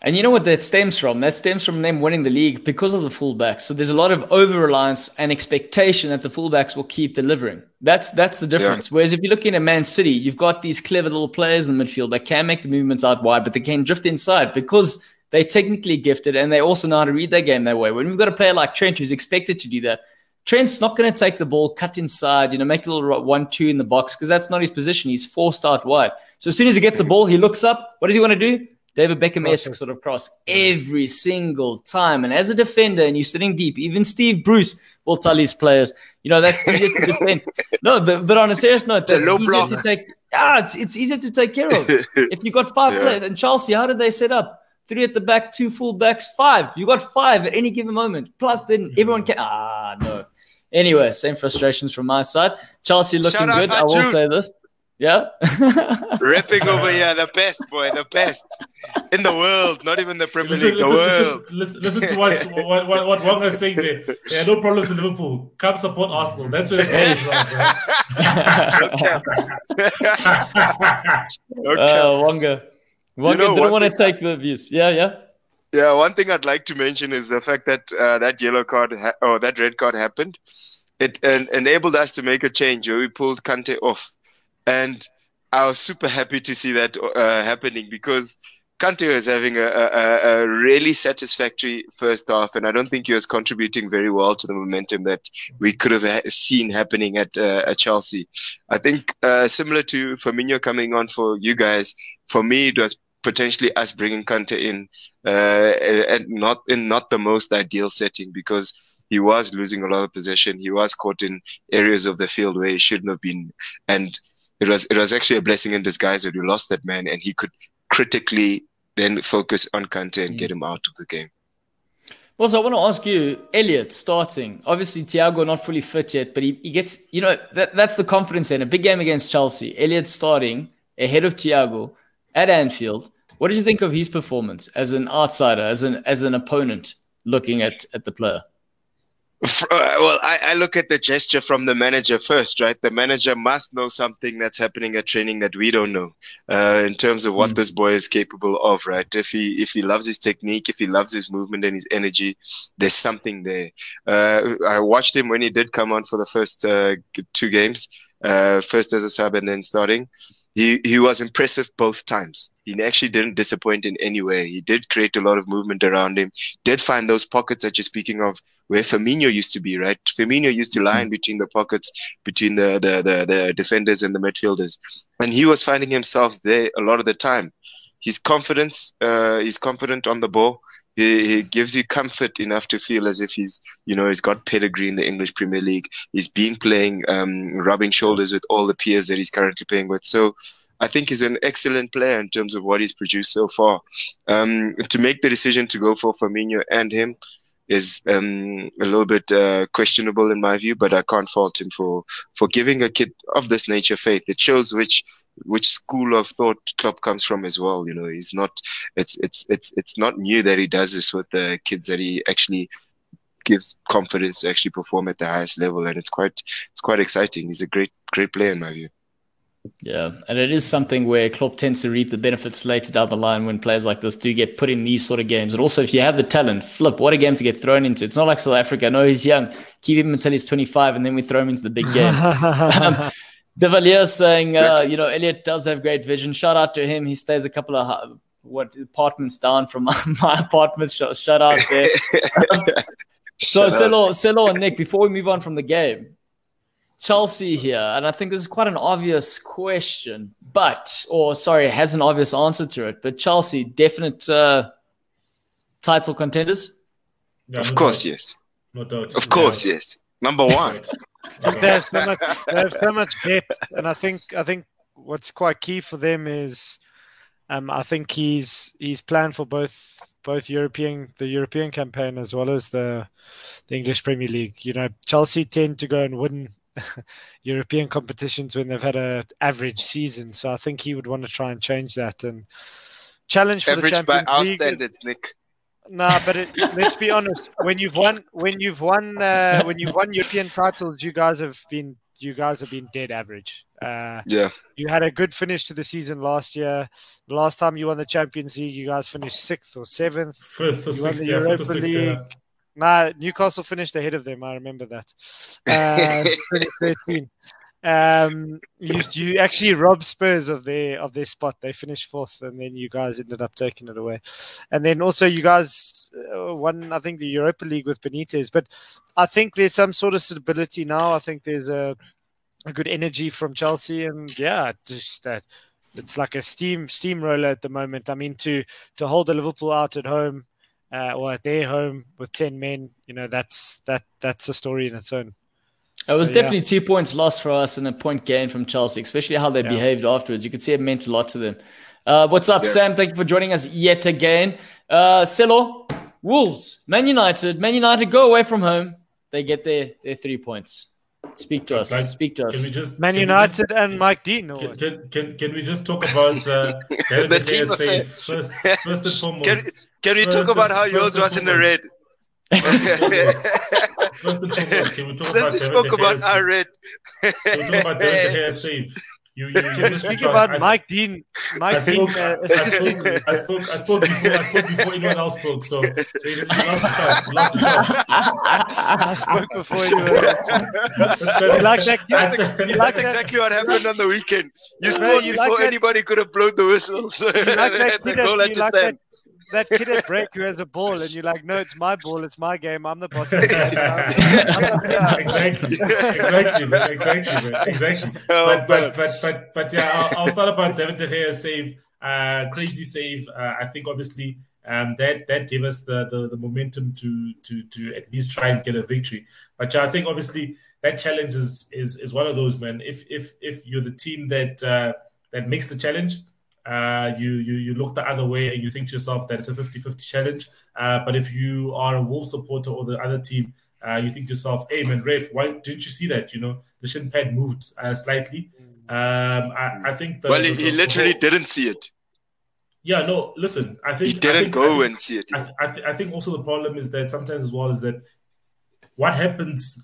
And you know what that stems from? That stems from them winning the league because of the fullbacks. So there's a lot of over reliance and expectation that the fullbacks will keep delivering. That's that's the difference. Yeah. Whereas if you're looking at Man City, you've got these clever little players in the midfield that can make the movements out wide, but they can drift inside because they're technically gifted and they also know how to read their game that way. When we've got a player like Trent who's expected to do that, Trent's not going to take the ball, cut inside, you know, make a little one-two in the box because that's not his position. He's forced out wide. So as soon as he gets the ball, he looks up. What does he want to do? David Beckham esque sort of cross every single time. And as a defender, and you're sitting deep, even Steve Bruce will tell his players, you know, that's easier to defend. No, but, but on a serious note, that's easier block. to take. Ah, it's, it's easier to take care of. if you got five yeah. players, and Chelsea, how did they set up? Three at the back, two full backs, five. You got five at any given moment. Plus, then everyone can. Ah, no. Anyway, same frustrations from my side. Chelsea looking good. I will say this. Yeah. Ripping over here, the best boy, the best in the world, not even the Premier League, listen, the world. Listen, listen, to what what what, what Wonga's saying there. Yeah, no problems in Liverpool. Come support Arsenal. That's where the problems are. okay. Uh, Wonga, Wonga you know, didn't want to take the views. Yeah, yeah. Yeah, one thing I'd like to mention is the fact that uh, that yellow card ha- or that red card happened. It uh, enabled us to make a change where we pulled Kante off and I was super happy to see that uh, happening because Kante was having a, a, a, really satisfactory first half, and I don't think he was contributing very well to the momentum that we could have seen happening at, uh, at Chelsea. I think uh, similar to Firmino coming on for you guys, for me it was potentially us bringing Kante in, uh, and not in not the most ideal setting because he was losing a lot of possession. He was caught in areas of the field where he shouldn't have been, and it was it was actually a blessing in disguise that we lost that man, and he could critically then focus on Kante and mm. get him out of the game. Well, so I want to ask you, Elliot starting. Obviously, Thiago not fully fit yet, but he, he gets, you know, that, that's the confidence in a big game against Chelsea. Elliot starting ahead of Thiago at Anfield. What did you think of his performance as an outsider, as an as an opponent looking at, at the player? Uh, well, I, I, look at the gesture from the manager first, right? The manager must know something that's happening at training that we don't know, uh, in terms of what mm. this boy is capable of, right? If he if he loves his technique, if he loves his movement and his energy, there's something there. Uh, I watched him when he did come on for the first uh, two games uh, first as a sub and then starting. He he was impressive both times. He actually didn't disappoint in any way. He did create a lot of movement around him. Did find those pockets that you're speaking of where Firmino used to be, right? Firmino used to lie in between the pockets between the, the, the, the defenders and the midfielders. And he was finding himself there a lot of the time. His confidence, uh, he's confident on the ball he, he gives you comfort enough to feel as if he's, you know, he's got pedigree in the English Premier League. He's been playing, um, rubbing shoulders with all the peers that he's currently playing with. So I think he's an excellent player in terms of what he's produced so far. Um, to make the decision to go for Firmino and him is um, a little bit uh, questionable in my view, but I can't fault him for for giving a kid of this nature faith. It shows which which school of thought Klopp comes from as well. You know, he's not. It's it's it's it's not new that he does this with the kids that he actually gives confidence to actually perform at the highest level, and it's quite it's quite exciting. He's a great great player in my view. Yeah, and it is something where Klopp tends to reap the benefits later down the line when players like this do get put in these sort of games. And also, if you have the talent, flip, what a game to get thrown into. It's not like South Africa. No, he's young. Keep him until he's 25, and then we throw him into the big game. um, De Villiers saying, uh, you know, Elliot does have great vision. Shout out to him. He stays a couple of what apartments down from my, my apartment. Shout, shout out there. so, Selo, Selo and Nick, before we move on from the game, Chelsea here, and I think this is quite an obvious question, but or sorry, has an obvious answer to it. But Chelsea, definite uh, title contenders. Yeah, of no course, doubt. yes. No doubt. Of course, yeah. yes. Number one. There's so much, there's so much depth, and I think I think what's quite key for them is, um, I think he's he's planned for both both European the European campaign as well as the the English Premier League. You know, Chelsea tend to go and win European competitions when they've had an average season. So I think he would want to try and change that and challenge for average the Champions by our League. standards, Nick. Nah, but it, let's be honest. When you've won, when you've won, uh, when you've won European titles, you guys have been you guys have been dead average. Uh, yeah. You had a good finish to the season last year. The last time you won the Champions League, you guys finished sixth or seventh. Fifth or you sixth, yeah, Europa fifth or sixth, League. Yeah. Nah, Newcastle finished ahead of them. I remember that. Uh, 2013. Um, you you actually robbed Spurs of their of their spot. They finished fourth, and then you guys ended up taking it away. And then also you guys uh, won, I think, the Europa League with Benitez. But I think there's some sort of stability now. I think there's a a good energy from Chelsea, and yeah, just that. It's like a steam steamroller at the moment. I mean, to to hold the Liverpool out at home, uh, or at their home with ten men, you know, that's that that's a story in its own. It was so, definitely yeah. two points lost for us and a point gain from Chelsea, especially how they yeah. behaved afterwards. You could see it meant a lot to them. Uh, what's up, yeah. Sam? Thank you for joining us yet again. Uh, Silo, Wolves, Man United. Man United go away from home. They get their, their three points. Speak to us. Like, Speak to us. Just, Man United just, and Mike Dean. Can, can, can, can, we just talk about uh, the team first, first and foremost? Can, can we talk about how yours was in the red? first and foremost, can we talk Since about we spoke about our red. Can we talk about David De save? You, you, you can speak about I, Mike Dean. Mike I spoke, Dean. Uh, I, spoke, I, spoke, I spoke before. I spoke before anyone else spoke. So, so you, you lost the chance. You lost the chance. I spoke before you. you like that? That's, you like that? exactly what happened on the weekend. You scored you before like anybody could have blown the whistle. So you like that? the goal you like that? That kid at break who has a ball, and you're like, no, it's my ball, it's my game, I'm the boss. exactly, exactly, man, exactly, man, exactly. Oh, but, but, but, but, but, yeah, I'll, I'll start about David De Gea save, uh, crazy save. Uh, I think obviously um, that that gave us the, the, the momentum to to to at least try and get a victory. But yeah, I think obviously that challenge is is, is one of those man. If if if you're the team that uh, that makes the challenge uh, you, you you look the other way and you think to yourself that it's a 50-50 challenge. Uh, but if you are a Wolf supporter or the other team, uh, you think to yourself, hey man, Ref, why didn't you see that? You know, the shin pad moved uh, slightly. Um, I, I, think the, Well he, the, he literally whole... didn't see it. Yeah, no, listen, I think he didn't think, go think, and see it. I, I, th- I think also the problem is that sometimes as well is that what happens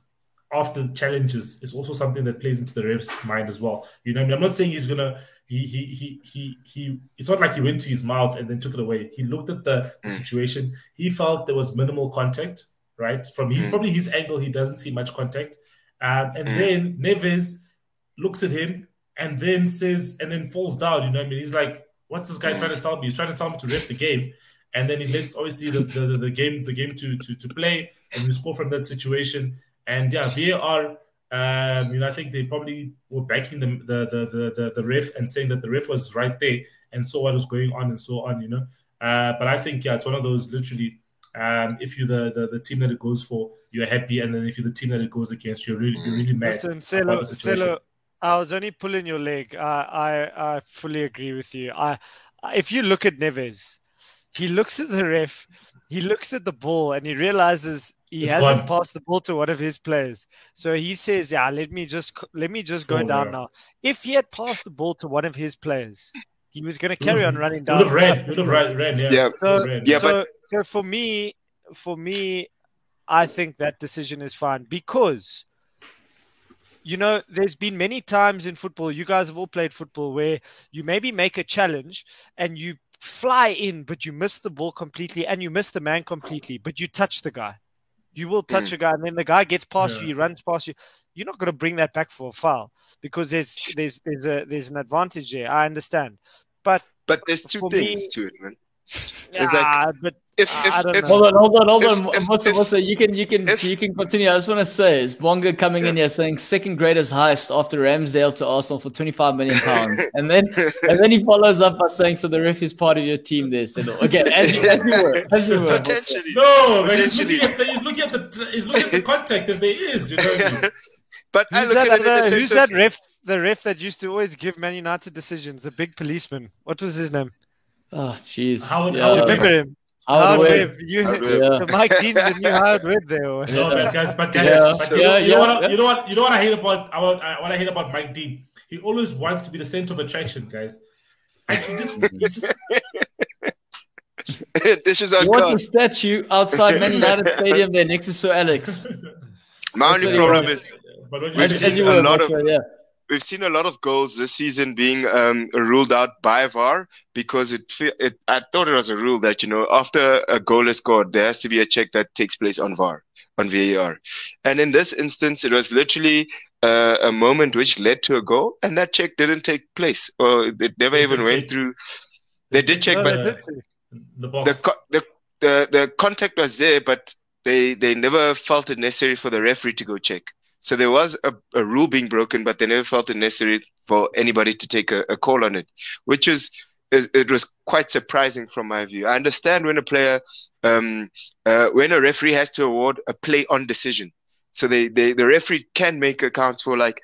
after challenges is also something that plays into the ref's mind as well. You know, I am not saying he's gonna he he he he he it's not like he went to his mouth and then took it away. He looked at the mm. situation. He felt there was minimal contact, right? From his mm. probably his angle, he doesn't see much contact. Um, and mm. then Neves looks at him and then says and then falls down. You know what I mean? He's like, what's this guy trying to tell me? He's trying to tell me to ref the game. And then he lets obviously the, the, the, the game the game to, to to play and we score from that situation. And yeah, VAR um, you know, I think they probably were backing the, the the, the the ref and saying that the ref was right there and saw what was going on and so on. You know, uh, but I think yeah, it's one of those literally. Um, if you're the, the, the team that it goes for, you're happy, and then if you're the team that it goes against, you're really you're really mad. Listen, Selo, Selo, I was only pulling your leg. I, I I fully agree with you. I if you look at Neves, he looks at the ref, he looks at the ball, and he realizes he it's hasn't gone. passed the ball to one of his players. So he says, "Yeah, let me just let me just go oh, down yeah. now." If he had passed the ball to one of his players, he was going to carry on running down. Would have ran. Would have ran. Yeah. Yeah. So, yeah, so, but so for me, for me, I think that decision is fine because you know, there's been many times in football, you guys have all played football, where you maybe make a challenge and you fly in, but you miss the ball completely and you miss the man completely, but you touch the guy. You will touch Mm. a guy, and then the guy gets past Yeah. you, he runs past you. You're not going to bring that back for a foul because there's there's there's a there's an advantage there. I understand, but But there's two things me- to it, man. Yeah, It's like- but If I don't if know. Hold on, hold on, hold If- on. if- Musa, if- Musa, you can, you can, if- you can continue. I just want to say, is Bonga coming in here saying second greatest heist after Ramsdale to Arsenal for twenty five million pounds, and then and then he follows up by saying, "So the ref is part of your team." There, so okay, as you as you were, as you were. Potentially. No, man, he's Potentially. looking at the he's looking at the he's looking at the contact if there is, you know. What I but uh, I Who's look that, at it in the other- who's of, that ref? The ref that used to always give Man United decisions, the big policeman. What was his name? Oh, jeez. Howard- Yeah. Howard Remember him? Howard Howard Webb. Webb. You, Howard Webb. Yeah. the Mike Dean's a new Howard Webb there. or- No, man, guys, but guys, Yeah, but so- you, know, yeah, you know what, yeah. you know what, you know what I hate about about uh, what I hate about Mike Dean. He always wants to be the center of attraction, guys. And he just, he just dishes on He wants a statue outside Man United Stadium there next to Sir Alex. My only problem wants. is but when you We've As, seen as you a lot of- Musa, yeah. We've seen a lot of goals this season being um, ruled out by VAR because it, it. I thought it was a rule that you know after a goal is scored, there has to be a check that takes place on VAR on VAR, and in this instance, it was literally uh, a moment which led to a goal, and that check didn't take place, or it never They even went check. through. They did check, but the the, co- the the the contact was there, but they they never felt it necessary for the referee to go check. So there was a, a rule being broken, but they never felt it necessary for anybody to take a, a call on it, which is, it was quite surprising from my view. I understand when a player, um, uh, when a referee has to award a play on decision. So they, they the referee can make accounts for like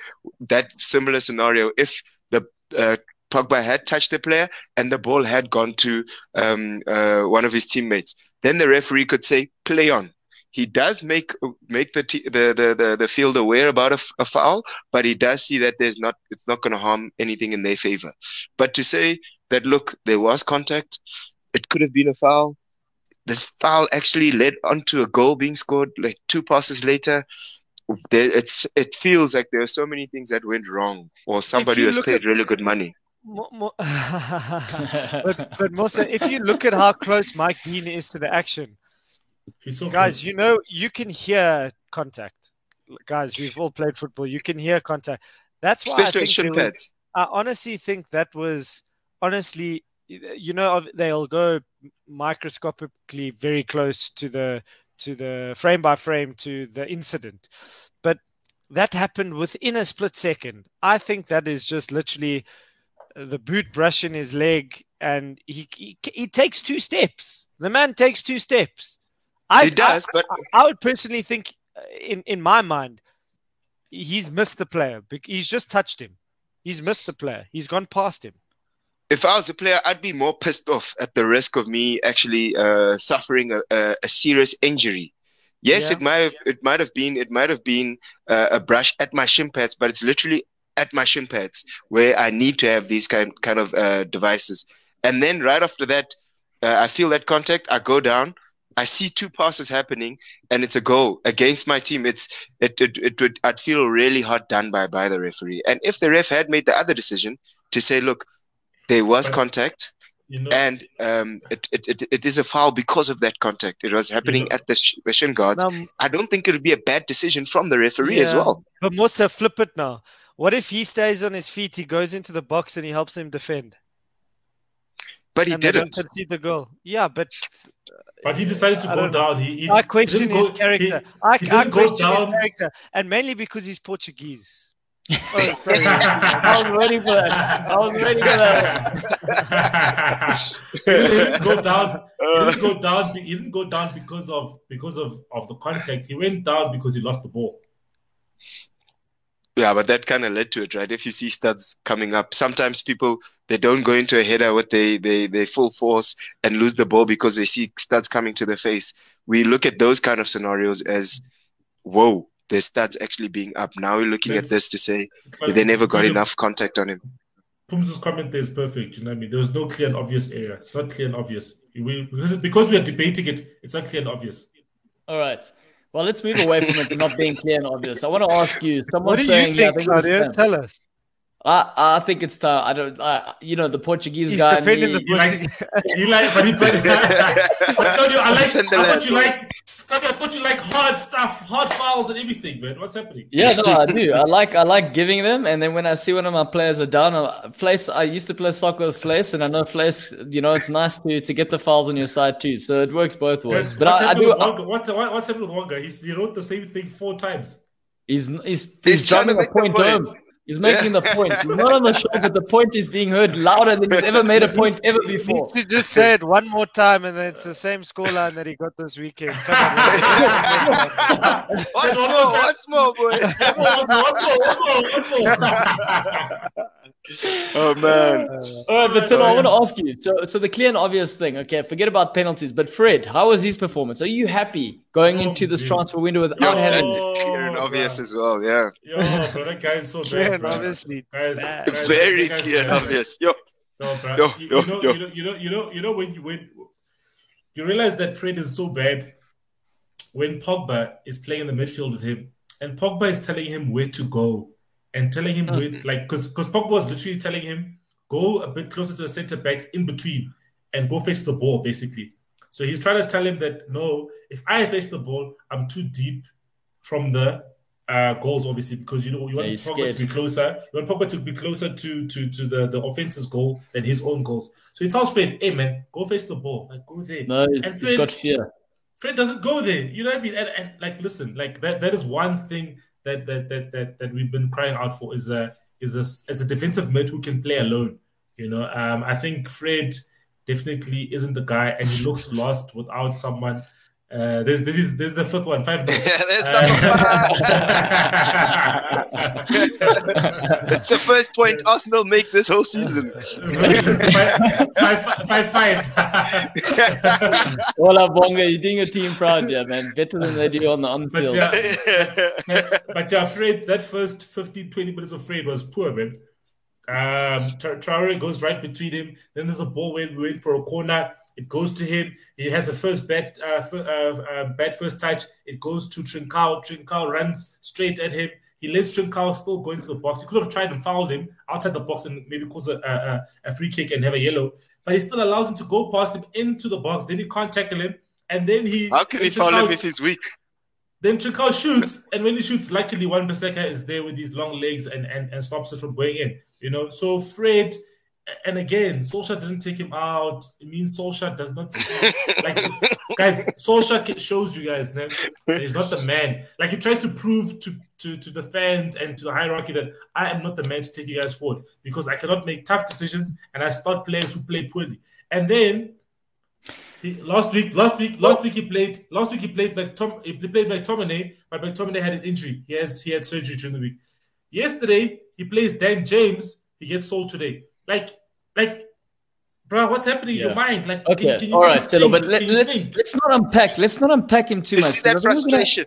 that similar scenario if the uh, Pogba had touched the player and the ball had gone to um, uh, one of his teammates. Then the referee could say, play on. He does make make the, t- the, the, the, the field aware about a, f- a foul, but he does see that there's not it's not going to harm anything in their favor. But to say that look, there was contact, it could have been a foul. This foul actually led onto a goal being scored like two passes later. There, it's it feels like there are so many things that went wrong, or somebody you has paid at- really good money. Mo- mo- but but Musa, if you look at how close Mike Dean is to the action, He's so guys, close. you know you can hear contact. Guys, we've all played football. You can hear contact. That's why I Especially on think shin there pads. I honestly think that was honestly, you know, they'll go microscopically very close to the to the frame by frame to the incident, but that happened within a split second. I think that is just literally the boot brushing his leg, and he he, he takes two steps. The man takes two steps. I, He does, but I, I would personally think, uh, in in my mind, he's missed the player. He's just touched him. He's missed the player. He's gone past him. if I was a player, I'd be more pissed off at the risk of me actually uh, suffering a, a, a serious injury. Yes, Yeah. it might have it might have been it might have been uh, a brush at my shin pads, but it's literally at my shin pads where I need to have these kind kind of uh, devices. And then right after that, uh, I feel that contact. I go down. I see two passes happening, and it's a goal against my team. It's it it, it would I'd feel really hard done by by the referee. And if the ref had made the other decision to say, look, there was But- contact you know, and um, it, it, it, it is a foul because of that contact. It was happening know- at the, sh- the shin guards. Now, I don't think it would be a bad decision from the referee as well. but Musa, flip it now. What if he stays on his feet? He goes into the box and he helps him defend. But he and didn't. don't concede the goal. Yeah, but uh, but he decided to go down. He, he I question didn't his go- character. he- I, he I didn't go question his character, and mainly because he's Portuguese. Oh. I was waiting for that. I was waiting for that. he didn't go down. He didn't go down. He didn't go down because of because of, of the contact. He went down because he lost the ball. Yeah, but that kind of led to it, right? If you see studs coming up, sometimes people they don't go into a header with they they they full force and lose the ball because they see studs coming to the face. We look at those kind of scenarios as, whoa, there's studs actually being up. Now we're looking at this to say But they never got enough contact on him. Pum's comment there is perfect. You know what I mean? There was no clear and obvious area. It's not clear and obvious. We, because, because we are debating it, it's not clear and obvious. All right. Well, let's move away from it not being clear and obvious. I want to ask you. Someone What do saying, you think, yeah, Claudio? think it's time. Tell us. I, I think it's time. I don't. I, you know, the Portuguese He's guy. defending me- the You like, you like, but, he, but I told you, I like, I thought you like, I thought you like hard stuff, hard fouls and everything, man. What's happening? Yeah, no, I do. I like I like giving them, and then when I see one of my players are down, uh, Flace. I used to play soccer with Flace, and I know Flace. You know, it's nice to to get the fouls on your side too. So it works both ways. Guys, But what's I, I do. with Wonga? What's, what- what's happening with Wonga? He's, he wrote the same thing four times. He's he's he's, He's trying to driving the make the point point. home. He's making the point. He's not on the show, but the point is being heard louder than he's ever made a point ever before. needs to just say it one more time, and then it's the same scoreline that he got this weekend. Come on, man. Once more, once more, boy. One more, one more, one more, one more. Oh man. All right, but Tilo, I want to ask you. So, so the clear and obvious thing. Okay, forget about penalties. But Fred, how was his performance? Are you happy going Oh, into this dude. transfer window without that having? Oh, clear and oh, obvious bro. as well. Yeah. Yo, bro, that guy is so Clear bad, and obviously Guys, guys, Very guy's clear and obvious. Yo. No, bro. Yo, you, yo, you, know, yo. you know, you know, you know, you know when you when you realize that Fred is so bad when Pogba is playing in the midfield with him, and Pogba is telling him where to go and telling him where, like, because because Pogba was literally telling him go a bit closer to the centre backs in between and go fetch the ball, basically. So he's trying to tell him that no, if I fetch the ball, I'm too deep from the uh, goals, obviously, because you know you want Yeah, he's Pogba to be closer. You want Pogba to be closer to to to the the offense's goal than his own goals. So he tells Fred, "Hey man, go fetch the ball. Like go there." No, he's, And he's Fred- got fear. Fred doesn't go there. You know what I mean? And, and like, listen, like that that is one thing that that that that, that we've been crying out for is a is a as a defensive mid who can play alone. You know, um, I think Fred definitely isn't the guy, and he looks lost without someone. Uh, there's this is this is the fifth one, five. Yeah, nil. there's Uh, That's the first point Arsenal make this whole season. five, five, five, five. Well, Bonga, you're doing your team proud, yeah, man. Better than they do on the on But field. yeah, but yeah, Fred, that first 15, 20 minutes of Fred was poor, man. Um, Traore goes right between him. Then there's a ball where we wait for a corner. It goes to him. He has a first bad, uh, f- uh, uh, bad first touch. It goes to Trincao. Trincao runs straight at him. He lets Trincao still go into the box. He could have tried and fouled him outside the box and maybe cause a, a, a free kick and have a yellow. But he still allows him to go past him into the box. Then he can't tackle him. And then he. How can he then foul him if he's weak? then Trincao shoots, and when he shoots, luckily Wan Bissaka is there with these long legs and, and, and stops it from going in. You know, so Fred, and again, Solskjaer didn't take him out. It means Solskjaer does not like guys. Solskjaer shows you guys that he's not the man. Like he tries to prove to, to to the fans and to the hierarchy that I am not the man to take you guys forward because I cannot make tough decisions and I start players who play poorly. And then he, last week, last week, last week he played. Last week he played like Tom. He played like McTominay, but McTominay had an injury. He has he had surgery during the week. Yesterday he plays Dan James. He gets sold today. Like like, bro, what's happening in your mind? Like, Okay, can, can you all right, just Tilo, think? but let, let's think? let's not unpack. Let's not unpack him too You much. see that because I we're gonna- frustration?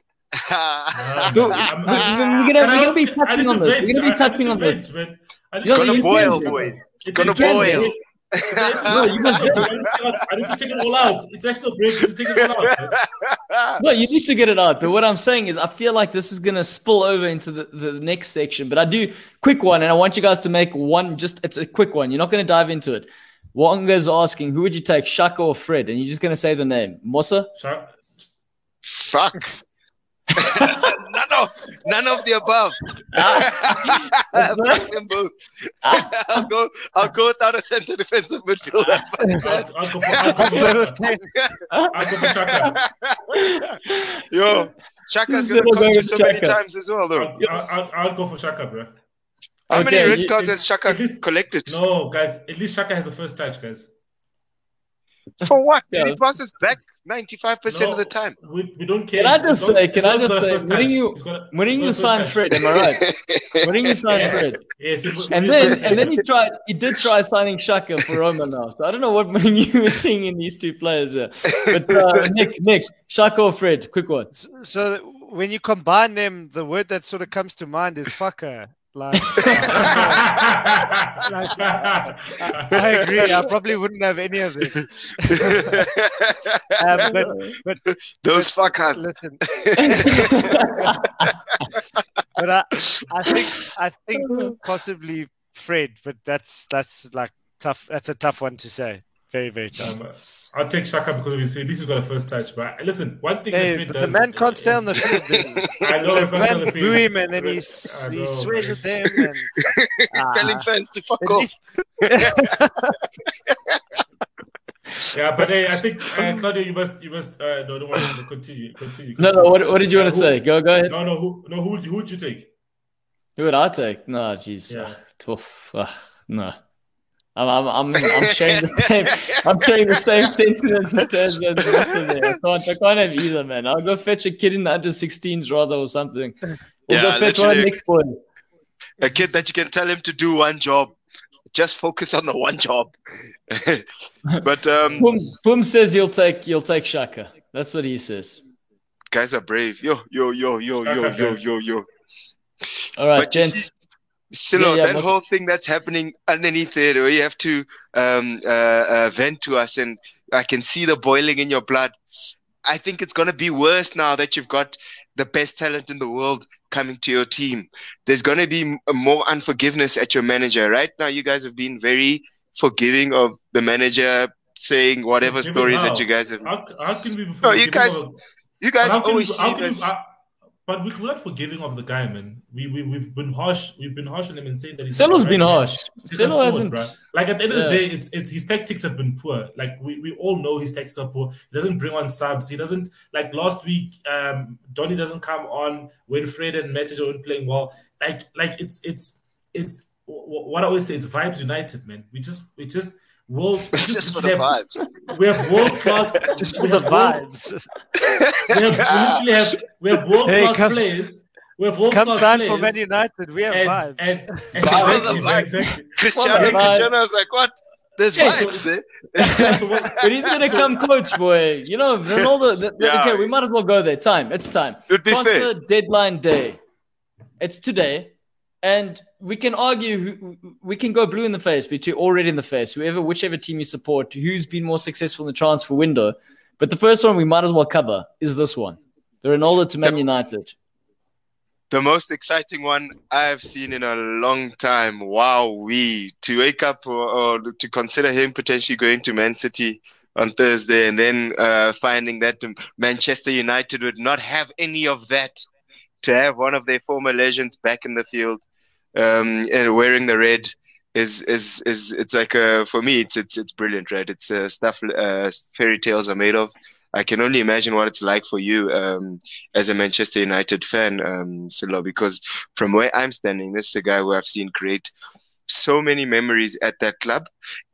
We're gonna- we're gonna be touching on this. vent. We're gonna be I- I need touching on this. man. I need No, to It's gonna boil, can. boy. It's gonna boil. Man. It's- No, you must- I need to- I need to take it all out. International break. You take it all out. No, you need to get it out. But what I'm saying is, I feel like this is gonna spill over into the, the next section. But I do quick one, and I want you guys to make one. Just it's a quick one. You're not gonna dive into it. Wonga's asking, who would you take, Xhaka or Fred? And you're just gonna say the name, Mossa. Sha- Fuck. None of none of the above. Fuck them both. I'll go. I'll go without a centre defensive midfielder. I'll, I'll go for, I'll go for, Level 10. I'll go for Xhaka. Yo, Xhaka's Zero gonna cost you going so many times as well, though. I'll, I'll, I'll, I'll go for Xhaka, bro. How Okay, many red cards has Xhaka least- collected? No, guys. At least Xhaka has the first touch, guys. For what? Yeah. He passes back 95% No, of the time. We, we don't care. Can I just say- can I just say, a first when touch, you- he's got a- When he's you got a first sign. Fred, am I right? When you sign Yes. Fred, Yes, he- and he- then and then he tried, he did try signing Xhaka for Roma now. So I don't know what you were seeing in these two players here. But uh, Nick, Nick, Xhaka or Fred? Quick one. So when you combine them, the word that sort of comes to mind is fucker. Like, like I agree. I probably wouldn't have any of it. um, but, but those fuckers. Listen, but I, I think I think possibly Fred, but that's that's like tough. That's a tough one to say. Very very tough. Um, I'll take Xhaka because obviously at least he's got a first touch. But listen, one thing hey, that the does, man can't stay on the field. I know the he can't stay on man the boo field. him and then he, I he swears man. at them. And, ah, Telling fans to fuck off. least- Yeah, but hey, I think uh, Claudio, you must, you must. Uh, no, don't want to Continue, continue. No, no. What, what did you want to Who- say? Go, go ahead. No, no. Who, no. Who, would you- who would you take? Who would I take? No, jeez, Yeah. tough. Ugh, no, I'm, I'm, I'm, I'm sharing the same. I'm sharing the same sentiment as, as the rest of it. I can't, I can't have either, man. I'll go fetch a kid in the under 16s rather or something. We'll Yeah, go fetch one next boy. A kid that you can tell him to do one job. Just focus on the one job. but um, Boom, Boom says he'll take, he'll take Xhaka. That's what he says. guys are brave. Yo, yo, yo, yo, yo, Xhaka yo, yo, yo. All right, But gents. see- Silo, Yeah, yeah, that what- whole thing that's happening underneath there, where you have to um, uh, uh, vent to us, and I can see the boiling in your blood. I think it's going to be worse now that you've got the best talent in the world coming to your team. There's going to be m- more unforgiveness at your manager. Right now, you guys have been very forgiving of the manager saying whatever stories how? that you guys have. How, how can we be No, you guys You guys how can always we, how see can we, this. But we- we're not forgiving of the guy, man. We we we've been harsh. We've been harsh on him and saying that he's Celo's been man. harsh. He's Celo hasn't. forward. Like at the end of the day, it's it's his tactics have been poor. Like we, we all know his tactics are poor. He doesn't bring on subs. He doesn't like last week. Um, Donny doesn't come on when Fred and Matic aren't playing well. Like like it's it's it's wh- what I always say. It's vibes united, man. We just we just world. we just for the have, vibes. We have world class. just for the vibes. we, have, we literally have we have world Hey, class come- players. We have world Come class sign players. for Man United. We have and, vibes. and, and Vibes. exactly, man, exactly. Cristiano, Well, Cristiano was like, what? There's Yeah, so vibes eh? there. Yeah, so what- But he's gonna come coach, boy. You know, Ronaldo. th- th- Yeah. Okay, we might as well go there. Time. It's time. It would be Transfer fair. deadline day. It's today, and we can argue. We can go blue in the face between already in the face. Whoever, whichever team you support, who's been more successful in the transfer window. But the first one we might as well cover is this one: the Ronaldo to Man Yep. United. The most exciting one I've seen in a long time. Wow, we to wake up or, or to consider him potentially going to Man City on Thursday, and then uh, finding that Manchester United would not have any of that. To have one of their former legends back in the field um, and wearing the red is is is it's like a for me it's it's it's brilliant, right? It's uh, stuff uh, fairy tales are made of. I can only imagine what it's like for you um, as a Manchester United fan, um, Silo, because from where I'm standing, this is a guy who I've seen create so many memories at that club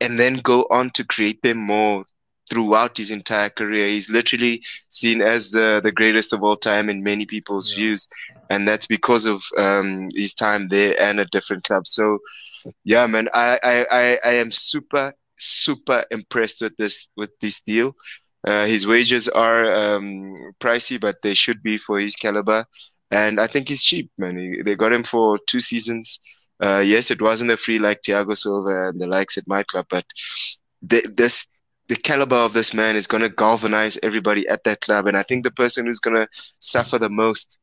and then go on to create them more throughout his entire career. He's literally seen as the, the greatest of all time in many people's Yeah. views. And that's because of um, his time there and at different clubs. So, yeah, man, I, I, I, I am super, super impressed with this, with this deal. Uh, his wages are um, pricey, but they should be for his caliber. And I think he's cheap, man. He, they got him for two seasons. Uh, yes, it wasn't a free like Thiago Silva and the likes at my club, but this the caliber of this man is going to galvanize everybody at that club. And I think the person who's going to suffer the most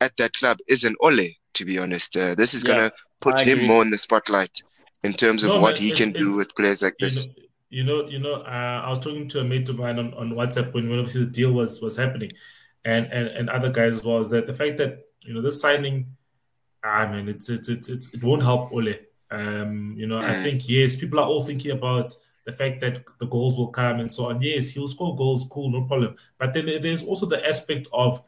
at that club is an Ole, to be honest. Uh, this is Yeah, going to put him more in the spotlight in terms of No, what he can do with players like this. know, you know, you know, uh, I was talking to a mate of mine on, on WhatsApp when, when obviously the deal was was happening, and, and and other guys as well. Is that the fact that you know this signing, I mean, it's it's it's, it's it won't help Ole. Um, you know, I Mm. think yes, people are all thinking about the fact that the goals will come and so on. Yes, he'll score goals, cool, no problem. But then there's also the aspect of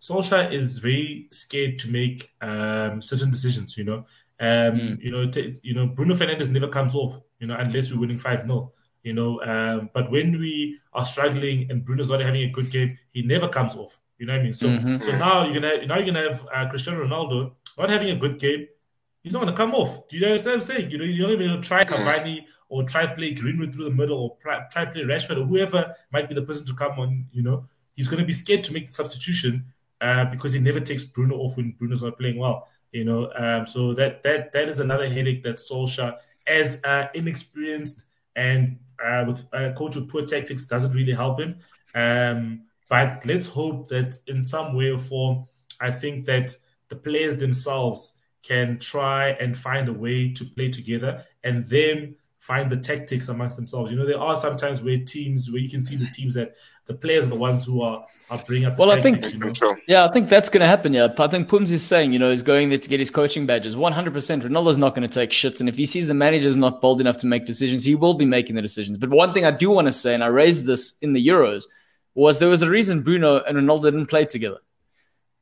Solskjaer is very scared to make um, certain decisions. You know, um, Mm. you know, t- you know, Bruno Fernandes never comes off. You know, unless we're winning five 0 You know, um, but when we are struggling and Bruno's not having a good game, he never comes off. You know what I mean? So, Mhm. so now you're gonna now you're gonna have uh, Cristiano Ronaldo not having a good game. He's not gonna come off. Do you understand what I'm saying? You know, you're not even gonna try Cavani or try play Greenwood through the middle or try, play Rashford or whoever might be the person to come on. You know, he's gonna be scared to make the substitution uh, because he never takes Bruno off when Bruno's not playing well. You know, um, so that that that is another headache that Solskjaer, as uh, inexperienced and uh, with a coach with poor tactics, doesn't really help him. Um, but let's hope that in some way or form, I think that the players themselves can try and find a way to play together and then find the tactics amongst themselves. You know, there are sometimes where teams where you can see the teams that the players are the ones who are are bringing up. well, tactics, I think, you know? yeah, I think that's going to happen. Yeah, I think Pums is saying, you know, he's going there to get his coaching badges. One hundred percent, Ronaldo's not going to take shits, and if he sees the manager's not bold enough to make decisions, he will be making the decisions. But one thing I do want to say, and I raised this in the Euros, was there was a reason Bruno and Ronaldo didn't play together.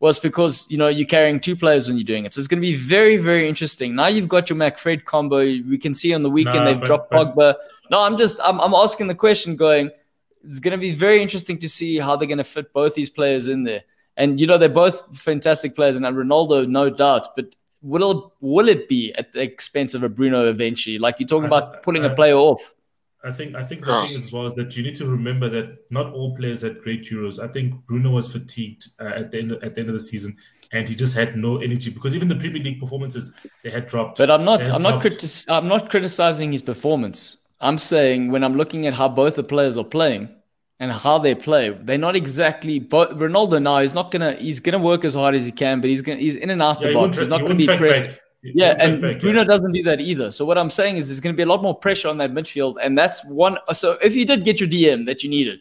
Was because you know you're carrying two players when you're doing it, so it's going to be very, very interesting. Now you've got your McFred combo. We can see on the weekend Nah, they've but- dropped but- Pogba. No, I'm just I'm, I'm asking the question, going it's going to be very interesting to see how they're going to fit both these players in there. And you know they're both fantastic players, and Ronaldo, no doubt. But will it, will it be at the expense of a Bruno eventually? Like you're talking about pulling a player off. I think I think the Huh. thing is as well is that you need to remember that not all players had great Euros. I think Bruno was fatigued uh, at the end at the end of the season, and he just had no energy because even the Premier League performances they had dropped. But I'm not I'm not dropped. critis- I'm not criticizing his performance. I'm saying when I'm looking at how both the players are playing and how they play, they're not exactly. But Ronaldo now he's not gonna he's gonna work as hard as he can, but he's gonna he's in and out Yeah, the box. tra- He's not he gonna be track pressed. back. He Yeah, and Bruno doesn't do that either. So what I'm saying is there's going to be a lot more pressure on that midfield, and that's one. So if you did get your DM that you needed,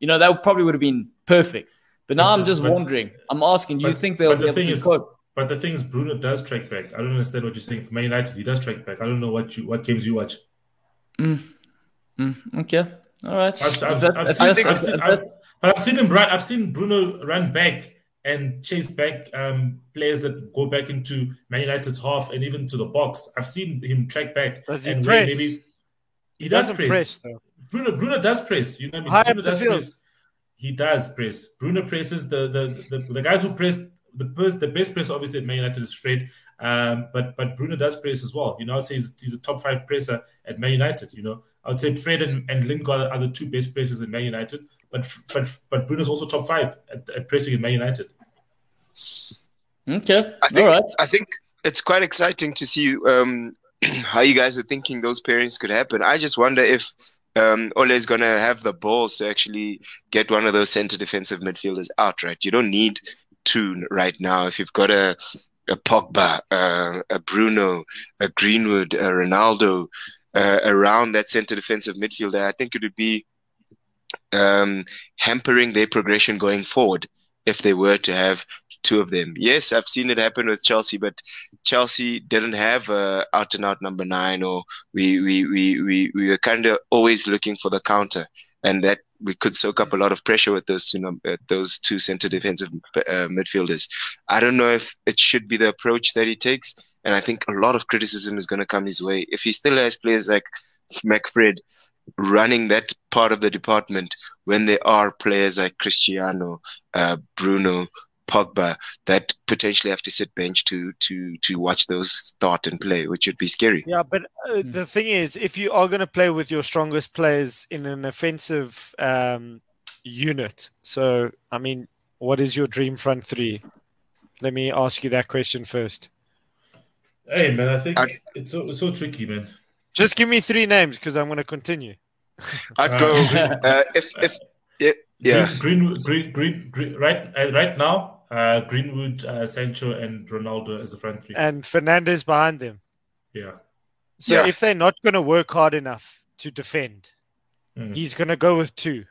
you know that probably would have been perfect. But now But I'm just but- wondering. I'm asking. Do you think they'll be the able to is- cope? But the thing is, Bruno does track back. I don't understand what you're saying. For Man United, he does track back. I don't know what you what games you watch. Mm, okay, all right. I've, I've, I've seen, I've, seen, I've, but I've seen him run. I've seen Bruno run back and chase back um, players that go back into Man United's half and even to the box. I've seen him track back. Does he and press? Maybe he does doesn't press. press though. Bruno Bruno does press. You know what I mean? High Bruno does field. press. He does press. Bruno presses the the the, the guys who press the best the best press obviously at Man United is Fred. Um, but but Bruno does press as well. You know, I'd say he's, he's a top five presser at Man United. You know, I'd say Fred and, and Lingard are the two best pressers at Man United. But but but Bruno's also top five at, at pressing at Man United. okay, I think all right. I think it's quite exciting to see um, how you guys are thinking those pairings could happen. I just wonder if um, Ole is gonna have the balls to actually get one of those center defensive midfielders out. Right, you don't need two right now. If you've got a a Pogba, uh, a Bruno, a Greenwood, a Ronaldo uh, around that center defensive midfielder, I think it would be um, hampering their progression going forward if they were to have two of them. Yes, I've seen it happen with Chelsea, but Chelsea didn't have out and out number nine, or we we we we, we were kind of always looking for the counter, and that we could soak up a lot of pressure with those two num- uh, those two center defensive uh, midfielders. I don't know if it should be the approach that he takes, and I think a lot of criticism is going to come his way if he still has players like McFred running that part of the department when there are players like Cristiano, uh, Bruno, Pogba that potentially have to sit bench to to to watch those start and play, which would be scary. Yeah, but uh, Hmm. the thing is, if you are going to play with your strongest players in an offensive um, unit, so I mean, what is your dream front three? Let me ask you that question first. Hey man, I think I- it's so it's so tricky, man. Just give me three names because I'm going to continue. I'd go uh, if if yeah, yeah. Green, Greenwood, Green, Green, Green, right, uh, right now, uh, Greenwood, uh, Sancho, and Ronaldo as the front three. And Fernandes behind them. yeah, So Yeah. if they're not going to work hard enough to defend, Mm. he's going to go with two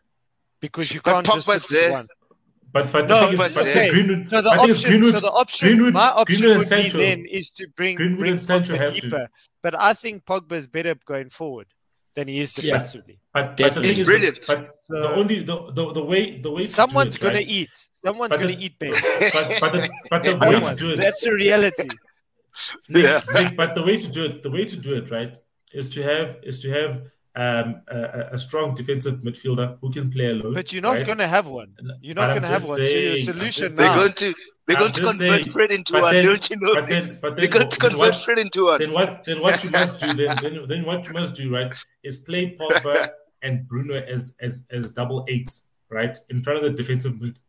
because you But can't just Pogba's sit with there. one. but but the No, thing but is, but okay. Greenwood, So the I think it's option, Greenwood, so the option, Greenwood, my option Greenwood and would Sancho. be then is to bring Greenwood bring and Sancho Pogba have to. deeper. But I think Pogba is better going forward than he is Yeah. defensively. But, but the thing is, Brilliant. But the So- only the, the, the way the way to Someone's do it, going right? to eat. Someone's But going to the- eat Ben. But but the, but the way to do it, That's a reality. Nick, Yeah. Nick, but the way to do it, the way to do it, right, is to have is to have um, a, a- a strong defensive midfielder who can play alone. But you're not right? going to have one. You're not I'm going to have just one. So your solution just They're going to they're I'm going to convert saying, Fred into but one, then- don't you know? but then- but they're going to what- convert what- Fred into one. then what then what you must do then then, then what you must do right is play Pogba and Bruno as as as double eights right in front of the defensive mid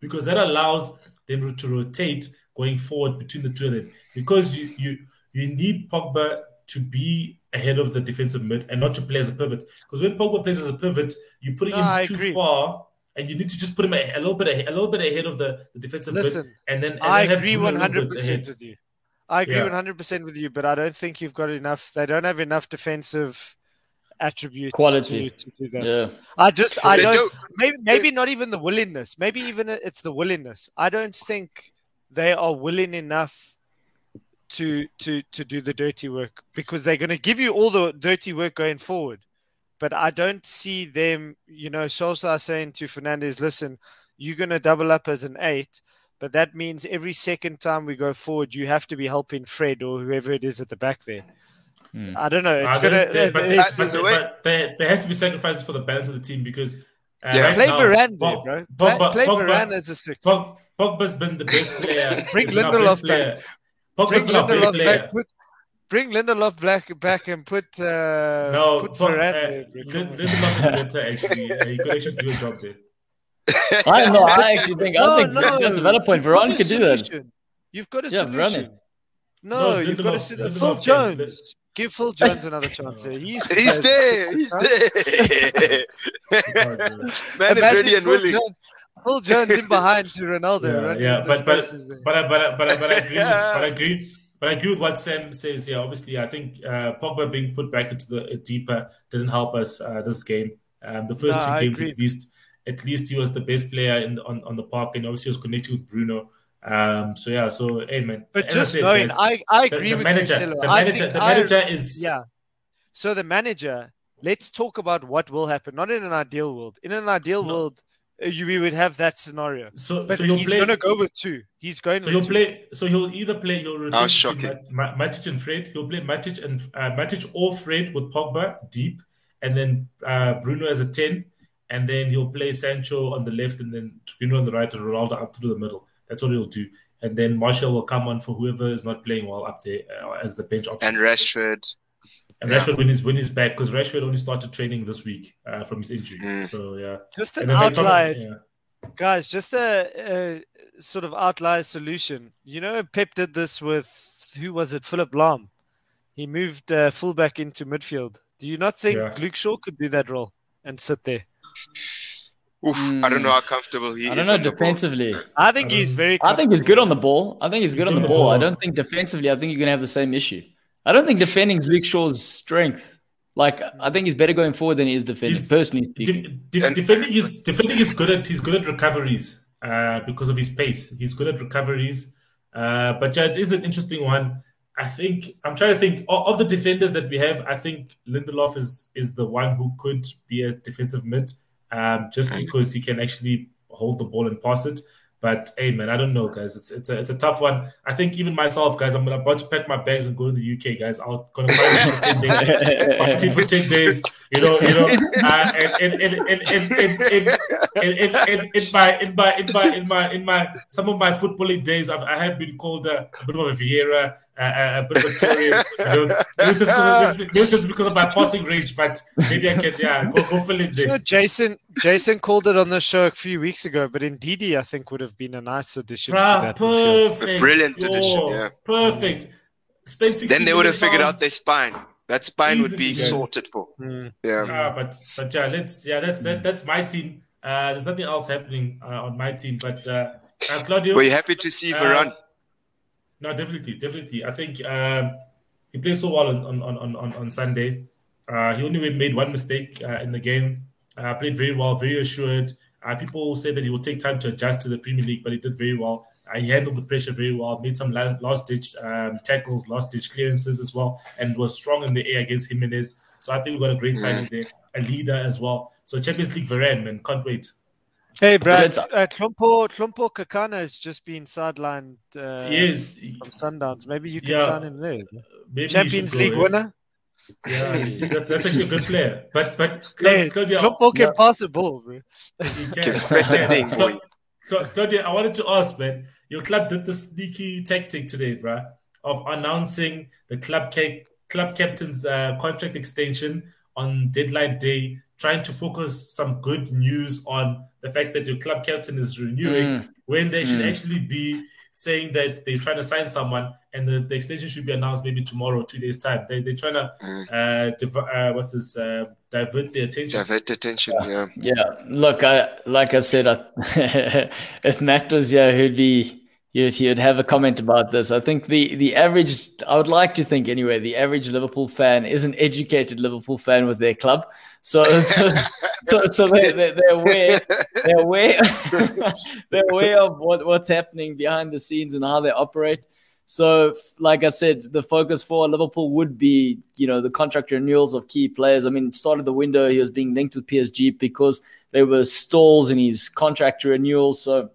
because that allows them to rotate going forward between the two of them because you you you need Pogba to be ahead of the defensive mid and not to play as a pivot. Because when Pogba plays as a pivot, you're putting No, him I too agree. far. And you need to just put him a, a little bit ahead, a little bit ahead of the, the defensive Listen, mid, and then and I then agree one hundred percent with you. I agree one hundred percent with you, but I don't think you've got enough. They don't have enough defensive attributes Quality. to, to do that. Yeah. I just I don't, don't- maybe maybe not even the willingness. Maybe even it's the willingness. I don't think they are willing enough to to to do the dirty work because they're going to give you all the dirty work going forward. But I don't see them, you know, Sosa saying to Fernandes, listen, you're going to double up as an eight, but that means every second time we go forward, you have to be helping Fred or whoever it is at the back there. Hmm. I don't know. It's Uh, going there's- there- to. but, it's- but- it's but there, there has to be sacrifices for the balance of the team because uh, Yeah. right Play now, Varane there, bro. Play, Pogba- play Pogba- Varane as a six. Pog, Pogba's been the best player. Bring he's been our Lindelof best player. Pogba's Bring been our best Lindelof player. back. Put, bring Lindelof back, back and put uh, No, put Pog- Varane uh, there, bro. Come Lin- on. Lindelof is better actually. Uh, he could actually do a job there. I don't know. I actually think I No, think no. that's a valid point. You've got Varane a could do that. You've got a Yeah, Varane. solution. No, No, you've got a Lindelof- solution. Phil Jones. Give Phil Jones another chance. there. He He's play there. He's huh? there. God, bro. Man is Imagine ready and Phil willing. Jones, Phil Jones in behind to Ronaldo. yeah, running yeah, in but but but I, but but but I agree. with, but I agree. But I agree with what Sam says here. Obviously, I think uh, Pogba being put back into the uh, deeper didn't help us uh, this game. Um, the first No, two I games, agree. at least, at least he was the best player in the, on on the park, and obviously he was connected with Bruno. Um, so yeah, so hey man. But as I just said, knowing, I, I agree the with manager, you, Silo. the I manager, think the I- manager is Yeah. So the manager, let's talk about what will happen. Not in an ideal world. In an ideal No. world, uh, you, we would have that scenario. So, But so he'll he's play. going to go with two. He's going So with he'll two. play. So he'll either play. He'll rotate How between shocking. Ma- Ma- Matic and Fred. He'll play Matic and uh, Matic or Fred with Pogba deep, and then uh, Bruno as a ten, and then he'll play Sancho on the left, and then Bruno on the right, and Ronaldo up through the middle. That's what he'll do. And then Martial will come on for whoever is not playing well up there uh, as the bench option. And Rashford. And yeah. Rashford when he's when he's back because Rashford only started training this week uh, from his injury. Mm. So yeah, Just an and then they outlier, talk- yeah. guys. Just a, a sort of outlier solution. You know, Pep did this with who was it? Philipp Lahm. He moved uh, fullback into midfield. Do you not think Yeah. Luke Shaw could do that role and sit there? Oof, I don't know how comfortable he Hmm. I is. don't know on defensively. I think he's very. I think he's good on the ball. I think he's He's good on the on the ball. I don't think defensively. I think you're gonna have the same issue. I don't think defending is Luke Shaw's strength. Like I think he's better going forward than he is defending. He's- personally speaking. De- de- defending is defending is good at he's good at recoveries uh, because of his pace. He's good at recoveries. Uh, but yeah, it is an interesting one. I think I'm trying to think of, of the defenders that we have. I think Lindelof is is the one who could be a defensive mid, um, just because he can actually hold the ball and pass it. But hey, man, I don't know, guys. It's it's a it's a tough one. I think even myself, guys, I'm gonna about to pack my bags and go to the UK, guys. I'm gonna find for ten days. Party for ten days. You know, you know, uh, and and and and and and, and, and, and, and in my in my in my in my in my some of my footballing days, I've, I have been called a, a bit of a Vieira, uh, a bit of a Touré. You know, this is because of, this, this is because of my passing range, but maybe I can yeah go, go fill in You know, there. Jason Jason called it on the show a few weeks ago, but Ndidi I think would have been a nice addition to Bruh, that. perfect, Brilliant Yo, addition, yeah. perfect. Then they would have million figured out their spine. That spine would be Easily, guys. sorted for. Mm. Yeah. Yeah, but but yeah, let's yeah, that's that, that's my team. Uh, there's nothing else happening uh, on my team, but uh, uh, Claudio. Were you happy to see uh, Varane? No, definitely, definitely. I think um, he played so well on on on on, on Sunday. Uh, he only made one mistake uh, in the game. Uh, played very well, very assured. Uh, people say that he will take time to adjust to the Premier League, but he did very well. Uh, he handled the pressure very well, made some la- last ditch um, tackles, last ditch clearances as well, and was strong in the air against Jimenez. So I think we got a great Mm. signing there, a leader as well. So Champions League Varane, man, can't wait. Hey, Brad, it's- uh, Hlompho, Hlompho Kekana has just been sidelined uh, he is, from Sundowns. Maybe you can Yeah. sign him there. maybe Champions should go, League yeah. winner. Yeah, see, that's, that's actually a good player. But but Hey, Claudia, Hlompho can Yeah. pass the ball, bro. He can. Can spread the thing, boy. Claudia, I wanted to ask, man. Your club did the sneaky tactic today, bruh, of announcing the club ca- club captain's uh, contract extension on deadline day, trying to focus some good news on the fact that your club captain is renewing, Mm. when there should Mm. actually be saying that they're trying to sign someone and the, the extension should be announced maybe tomorrow, two days time. They they're trying to Mm. uh, div- uh what's this uh, divert the attention. Divert attention. Yeah. Yeah, look, I like I said, I, if Matt was here, he'd be he'd, he'd have a comment about this. I think the the average, I would like to think anyway, the average Liverpool fan is an educated Liverpool fan with their club. So, so, so, so they, they, they're aware, they're aware, they're aware of what, what's happening behind the scenes and how they operate. So, like I said, the focus for Liverpool would be, you know, the contract renewals of key players. I mean, started the window, he was being linked with PSG because there were stalls in his contract renewals. So,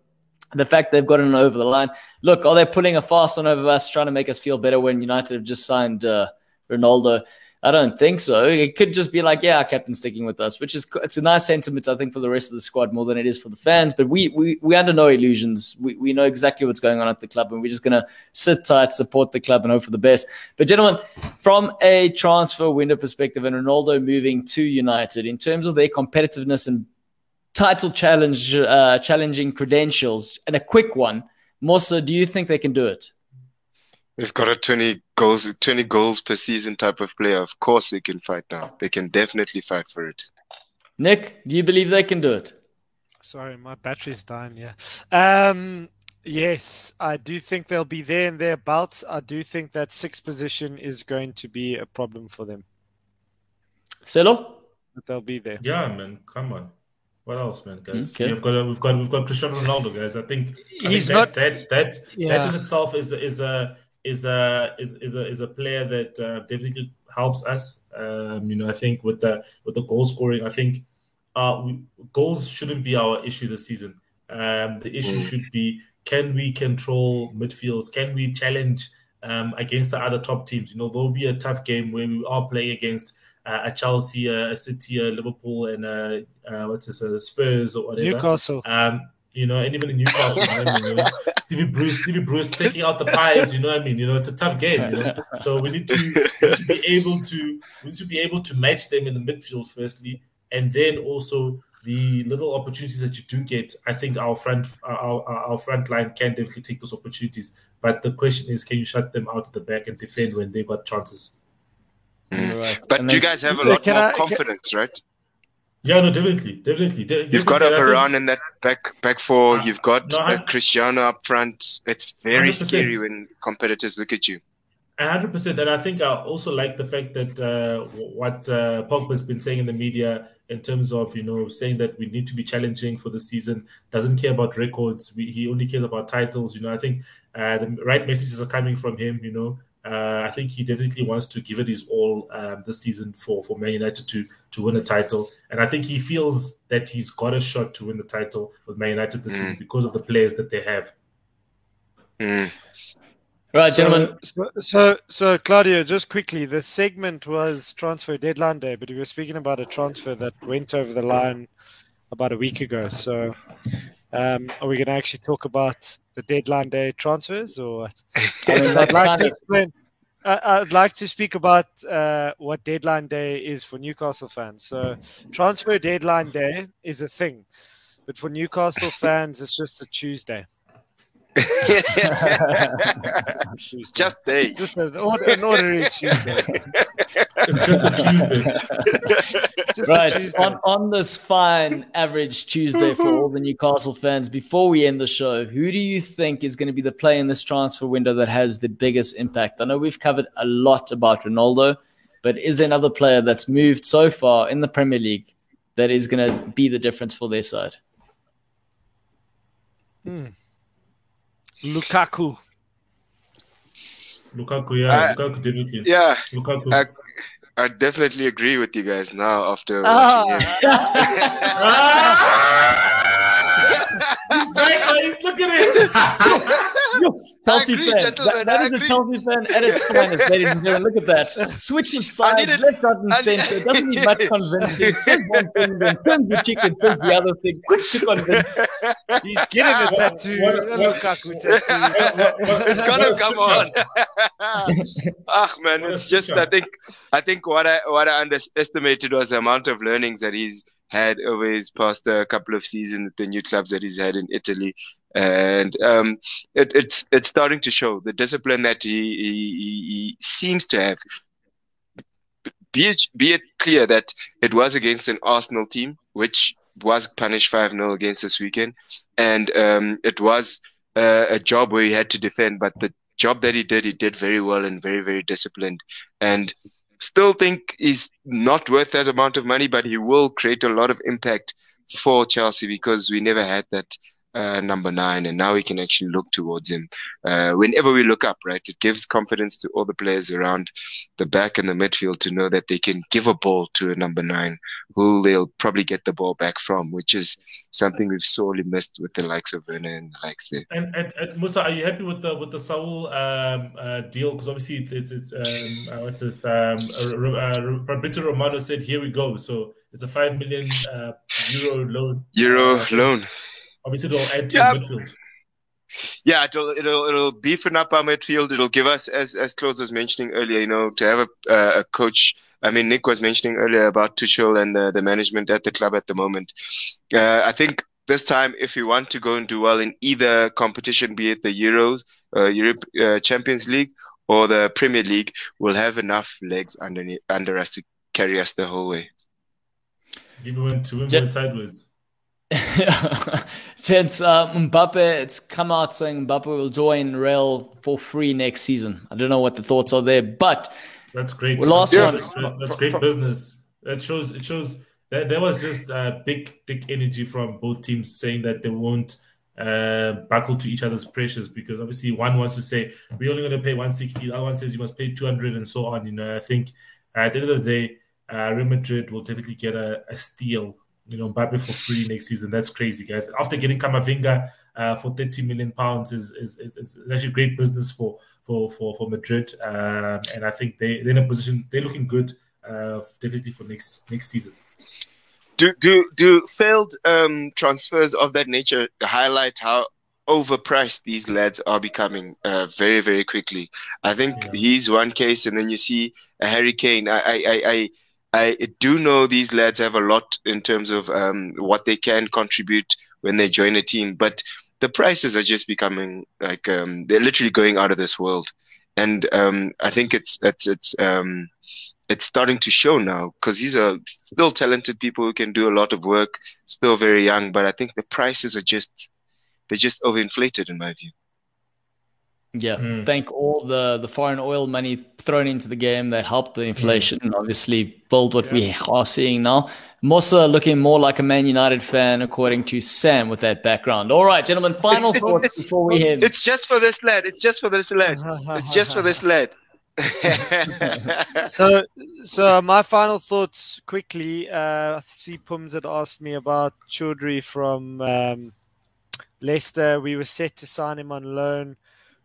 the fact they've gotten over the line. Look, are they pulling a fast one over us, trying to make us feel better when United have just signed uh, Ronaldo? I don't think so. It could just be like, yeah, our captain's sticking with us, which is it's a nice sentiment, I think, for the rest of the squad more than it is for the fans. But we we we under no illusions. We we know exactly what's going on at the club, and we're just gonna sit tight, support the club, and hope for the best. But gentlemen, from a transfer window perspective, and Ronaldo moving to United, in terms of their competitiveness and title challenge, uh, challenging credentials, and a quick one, Mossa, do you think they can do it? They've got a 20 goals, 20 goals per season type of player. Of course, they can fight now. They can definitely fight for it. Nick, do you believe they can do it? Sorry, my battery's dying. Yeah. Um, yes, I do think they'll be there and thereabouts. I do think that sixth position is going to be a problem for them. Celo? But they'll be there. Yeah, man, come on. What else, man, guys? Okay. We've got we've got we've got Cristiano Ronaldo, guys. I think I He's think not- that that that, Yeah. that in itself is is a is a is is a is a player that uh, definitely helps us. Um, you know, I think with the with the goal scoring, I think uh, we, goals shouldn't be our issue this season. Um, the issue Mm. should be can we control midfields? Can we challenge um, against the other top teams? You know, there'll be a tough game where we are playing against a Chelsea, a, a City, a Liverpool, and a, uh, what's this, a Spurs or whatever. Newcastle. Um, you know, and even in Newcastle, you know, I mean, you know, Stevie Bruce, Stevie Bruce taking out the pies. You know what I mean? You know, it's a tough game. You know, so we need to, we need to be able to we need to be able to match them in the midfield firstly, and then also the little opportunities that you do get. I think our front our our, our front line can definitely take those opportunities. But the question is, can you shut them out at the back and defend when they got chances? Mm. Right. But And you guys have a lot more I- can- confidence, right? Yeah, no, definitely, definitely. de- You've got a definitely. I think- Varane in that back back four. Uh, You've got no, I- uh, Cristiano up front. It's very 100%. scary when competitors look at you. Hundred percent, and I think I also like the fact that uh, what uh, Pogba's been saying in the media in terms of you know saying that we need to be challenging for the season. Doesn't care about records. We, he only cares about titles. You know, I think uh, the right messages are coming from him. You know, uh, I think he definitely wants to give it his all um, this season for for Man United to to win a title, and I think he feels that he's got a shot to win the title with Man United this Mm. season because of the players that they have. Mm. Right, So- gentlemen. So, so, so, Claudio, just quickly, the segment was transfer deadline day, but we were speaking about a transfer that went over the line about a week ago. So, um, are we going to actually talk about the deadline day transfers, or what? I mean, Because that I'd like to explain. I- I'd like to speak about uh, what deadline day is for Newcastle fans. So, transfer deadline day is a thing, but for Newcastle fans, it's just a Tuesday. it's just there. Just an, an ordinary Tuesday. It's just a Tuesday. Just a right Tuesday. on, on this fine average Tuesday for all the Newcastle fans. Before we end the show, who do you think is going to be the player in this transfer window that has the biggest impact? I know we've covered a lot about Ronaldo, but is there another player that's moved so far in the Premier League that is going to be the difference for their side? Hmm. Lukaku. Lukaku, yeah, Uh, Lukaku definitely. Yeah, Lukaku. I, I definitely agree with you guys now after Ah. watching him. He's back. He's looking at Chelsea agree, fan. gentlemen, That- that I a agree. Chelsea fan at its finest, ladies and gentlemen. Look at that. Switch of sides, needed- left, right, and I- center. It doesn't need much convincing. Says one thing, then turns the cheek and says the other thing. Quick to convince. He's getting a tattoo. What- a what- Lukaku tattoo. it's gonna come on. Ah man, it's just. I think I think what I what I underestimated was the amount of learnings that he's had over his past uh, couple of seasons at the new clubs that he's had in Italy. And um, it, it's it's starting to show the discipline that he, he, he seems to have. Be it, be it clear that it was against an Arsenal team, which was punished 5 0 against this weekend. And um, it was uh, a job where he had to defend, but the job that he did, he did very well and very, very disciplined. And still think he's not worth that amount of money, but he will create a lot of impact for Chelsea because we never had that uh, number nine, and now we can actually look towards him. Uh, whenever we look up, right, it gives confidence to all the players around the back and the midfield to know that they can give a ball to a number nine who they'll probably get the ball back from, which is something we've sorely missed with the likes of Werner and the likes there. And, and, and Musa, are you happy with the with the Saul um, uh, deal? Because obviously it's it's, it's um, uh, what's this? Um, uh, Fabrizio Romano said, "Here we go." So it's a five million uh, euro loan. Euro loan Obviously, it'll add to yeah. midfield. Yeah, it'll it'll it'll beefen up our midfield. It'll give us, as as Claude was mentioning earlier, you know, to have a uh, a coach. I mean, Nick was mentioning earlier about Tuchel and the, the management at the club at the moment. Uh, I think this time, if we want to go and do well in either competition, be it the Euros, uh, Europe uh, Champions League, or the Premier League, we'll have enough legs under under us to carry us the whole way. Even when to win sideways. Since uh, Mbappe, it's come out saying Mbappe will join Real for free next season. I don't know what the thoughts are there, but that's great. Well, last yeah. one, that's great, that's great business. That shows it shows that there was just uh, big, big energy from both teams saying that they won't uh, buckle to each other's pressures because obviously one wants to say we're only going to pay 160, the other one says you must pay 200, and so on. You know, I think at the end of the day, uh, Real Madrid will definitely get a, a steal you know, Mbappe for free next season. That's crazy, guys. After getting Camavinga uh, for 30 million pounds is, is, is, is actually great business for for for, for Madrid. Um, and I think they, they're in a position, they're looking good uh, definitely for next next season. Do do do failed um, transfers of that nature highlight how overpriced these lads are becoming uh, very very quickly? I think yeah. he's one case, and then you see a Harry Kane. I I, I I do know these lads have a lot in terms of um, what they can contribute when they join a team, but the prices are just becoming like um, they're literally going out of this world, and um, I think it's it's it's um, it's starting to show now because these are still talented people who can do a lot of work, still very young, but I think the prices are just they're just overinflated in my view. Yeah, mm. thank all the the foreign oil money thrown into the game that helped the inflation mm. and obviously build what yeah. we are seeing now. Mossa looking more like a Man United fan, according to Sam, with that background. All right, gentlemen, final it's, thoughts it's, before we head. It's just for this lad. It's just for this lad. it's just for this lad. so, so my final thoughts quickly. Uh, I see Pums had asked me about Choudhury from um, Leicester. We were set to sign him on loan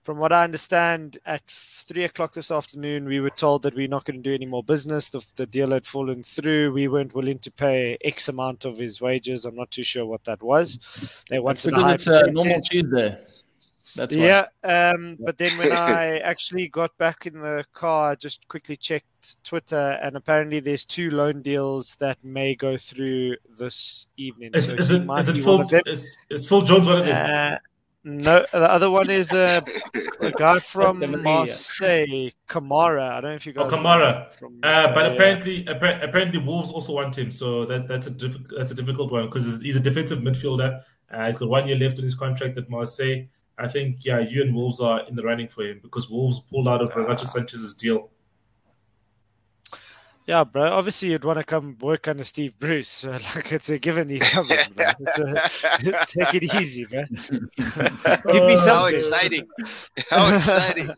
from what I understand, at three o'clock this afternoon, we were told that we're not going to do any more business. The, the, deal had fallen through. We weren't willing to pay X amount of his wages. I'm not too sure what that was. They wanted a it's a normal Tuesday. That's yeah. Um, but then when I actually got back in the car, I just quickly checked Twitter, and apparently there's two loan deals that may go through this evening. Is, so is it, is it full? Is, is Phil Jones one of them? Uh, no, the other one is uh, a guy from Marseille, Kamara. I don't know if you oh, guys. Oh, Kamara. From, uh, but apparently, apparently, Wolves also want him. So that, that's a diff- that's a difficult one because he's a defensive midfielder. Uh, he's got one year left on his contract at Marseille. I think yeah, you and Wolves are in the running for him because Wolves pulled out of Renato Sanches's deal. Yeah, bro. Obviously, you'd want to come work under Steve Bruce. like it's a given he's coming, bro. A, take it easy, bro. Give me something. How exciting! How exciting!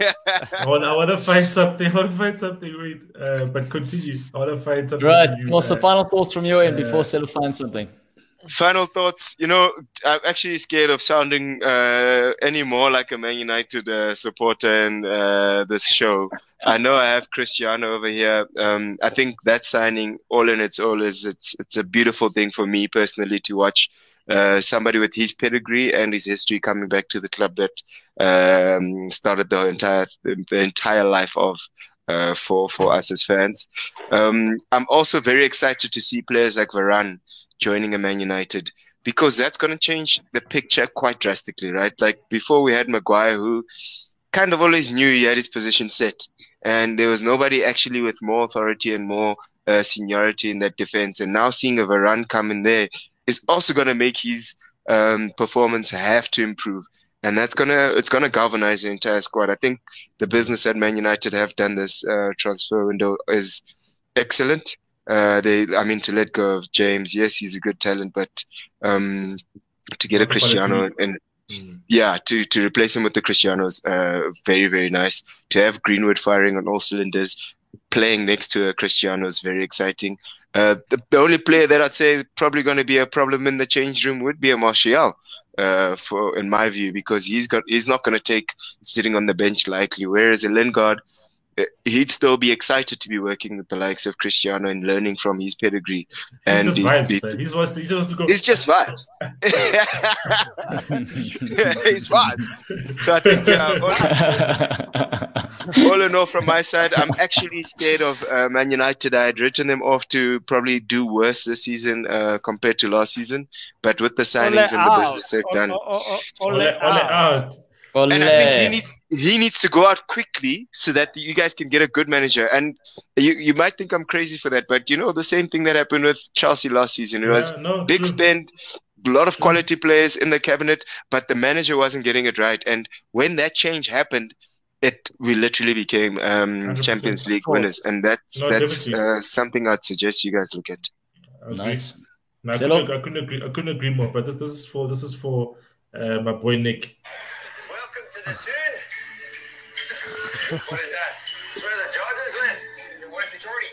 I, want, I want to find something. I want to find something. Wait, uh, but continue. I want to find something. Right. What's the uh, final thoughts from your end uh, before Settle finds something? Final thoughts. You know, I'm actually scared of sounding uh, any more like a Man United uh, supporter in uh, this show. I know I have Cristiano over here. Um, I think that signing, all in its all, is it's it's a beautiful thing for me personally to watch. Uh, somebody with his pedigree and his history coming back to the club that um, started the entire the entire life of uh, for for us as fans. Um, I'm also very excited to see players like Varane joining a Man United because that's going to change the picture quite drastically, right? Like before, we had Maguire who kind of always knew he had his position set, and there was nobody actually with more authority and more uh, seniority in that defense. And now seeing a Varane come in there is also going to make his um, performance have to improve and that's gonna it's gonna galvanize the entire squad. I think the business at Man United have done this uh, transfer window is excellent. Uh, they, I mean, to let go of James, yes, he's a good talent, but um, to get a Cristiano and mm. yeah, to to replace him with the Cristianos, uh, very very nice. To have Greenwood firing on all cylinders, playing next to a Cristiano is very exciting. Uh, the, the, only player that I'd say probably going to be a problem in the change room would be a Martial, uh, for in my view, because he's got he's not going to take sitting on the bench likely. Whereas a Lingard, he'd still be excited to be working with the likes of Cristiano and learning from his pedigree. And it's just vibes, he, he, he's wants to, he just wants to go. It's just vibes. it's vibes. So I think yeah, all in all, from my side, I'm actually scared of uh, Man United. I had written them off to probably do worse this season uh, compared to last season. But with the signings and the business they've done, ole, out. And I think he needs he needs to go out quickly so that you guys can get a good manager. And you, you might think I'm crazy for that, but you know the same thing that happened with Chelsea last season. It was no, big true. spend, a lot of quality players in the cabinet, but the manager wasn't getting it right. And when that change happened, it we literally became um, Champions League winners, and that's no, that's uh, something I'd suggest you guys look at. Nice. No, I, couldn't, I, couldn't, agree. I couldn't agree more. But this this is for this is for uh, my boy Nick. Welcome to the den. what is that? It's where the judges live. Where's the Geordie?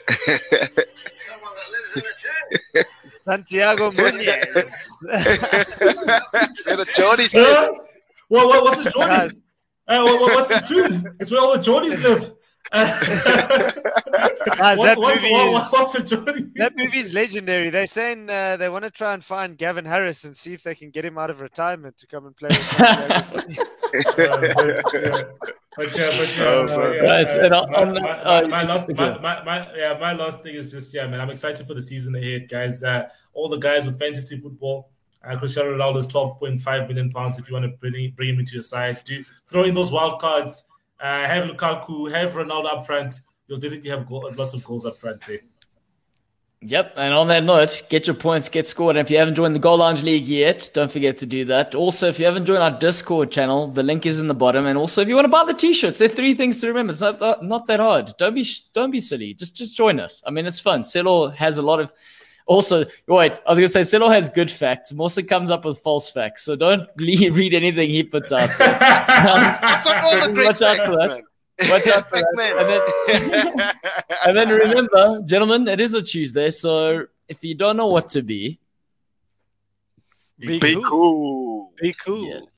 Someone that lives in the den. Santiago Munez. so the Geordies live. What, what, what's the Geordies? Uh, what, what's the truth? It's where all the Geordies live. Guys, what's, that, what's, movie what, what's the that movie is legendary. They're saying uh, they want to try and find Gavin Harris and see if they can get him out of retirement to come and play. With my, last, my, my, my, yeah, my last thing is just yeah, man. I'm excited for the season ahead, guys. Uh, all the guys with fantasy football uh, Cristiano Ronaldo's 12.5 million pounds if you want to bring, bring him into your side. Do throw in those wild cards. Uh, have Lukaku, have Ronaldo up front. You'll definitely have lots of goals up front there. Yep, and on that note, get your points, get scored. And if you haven't joined the Goal Lounge League yet, don't forget to do that. Also, if you haven't joined our Discord channel, the link is in the bottom. And also, if you want to buy the t-shirts, there are three things to remember. It's not, not that hard. Don't be don't be silly. Just just join us. I mean, it's fun. Celo has a lot of also, wait, I was going to say Celo has good facts. Mosa comes up with false facts. So don't read anything he puts out there. Um, watch out for that. Watch out for that. And then, and then remember, gentlemen, it is a Tuesday. So if you don't know what to be, be, be cool. Be cool. Yes.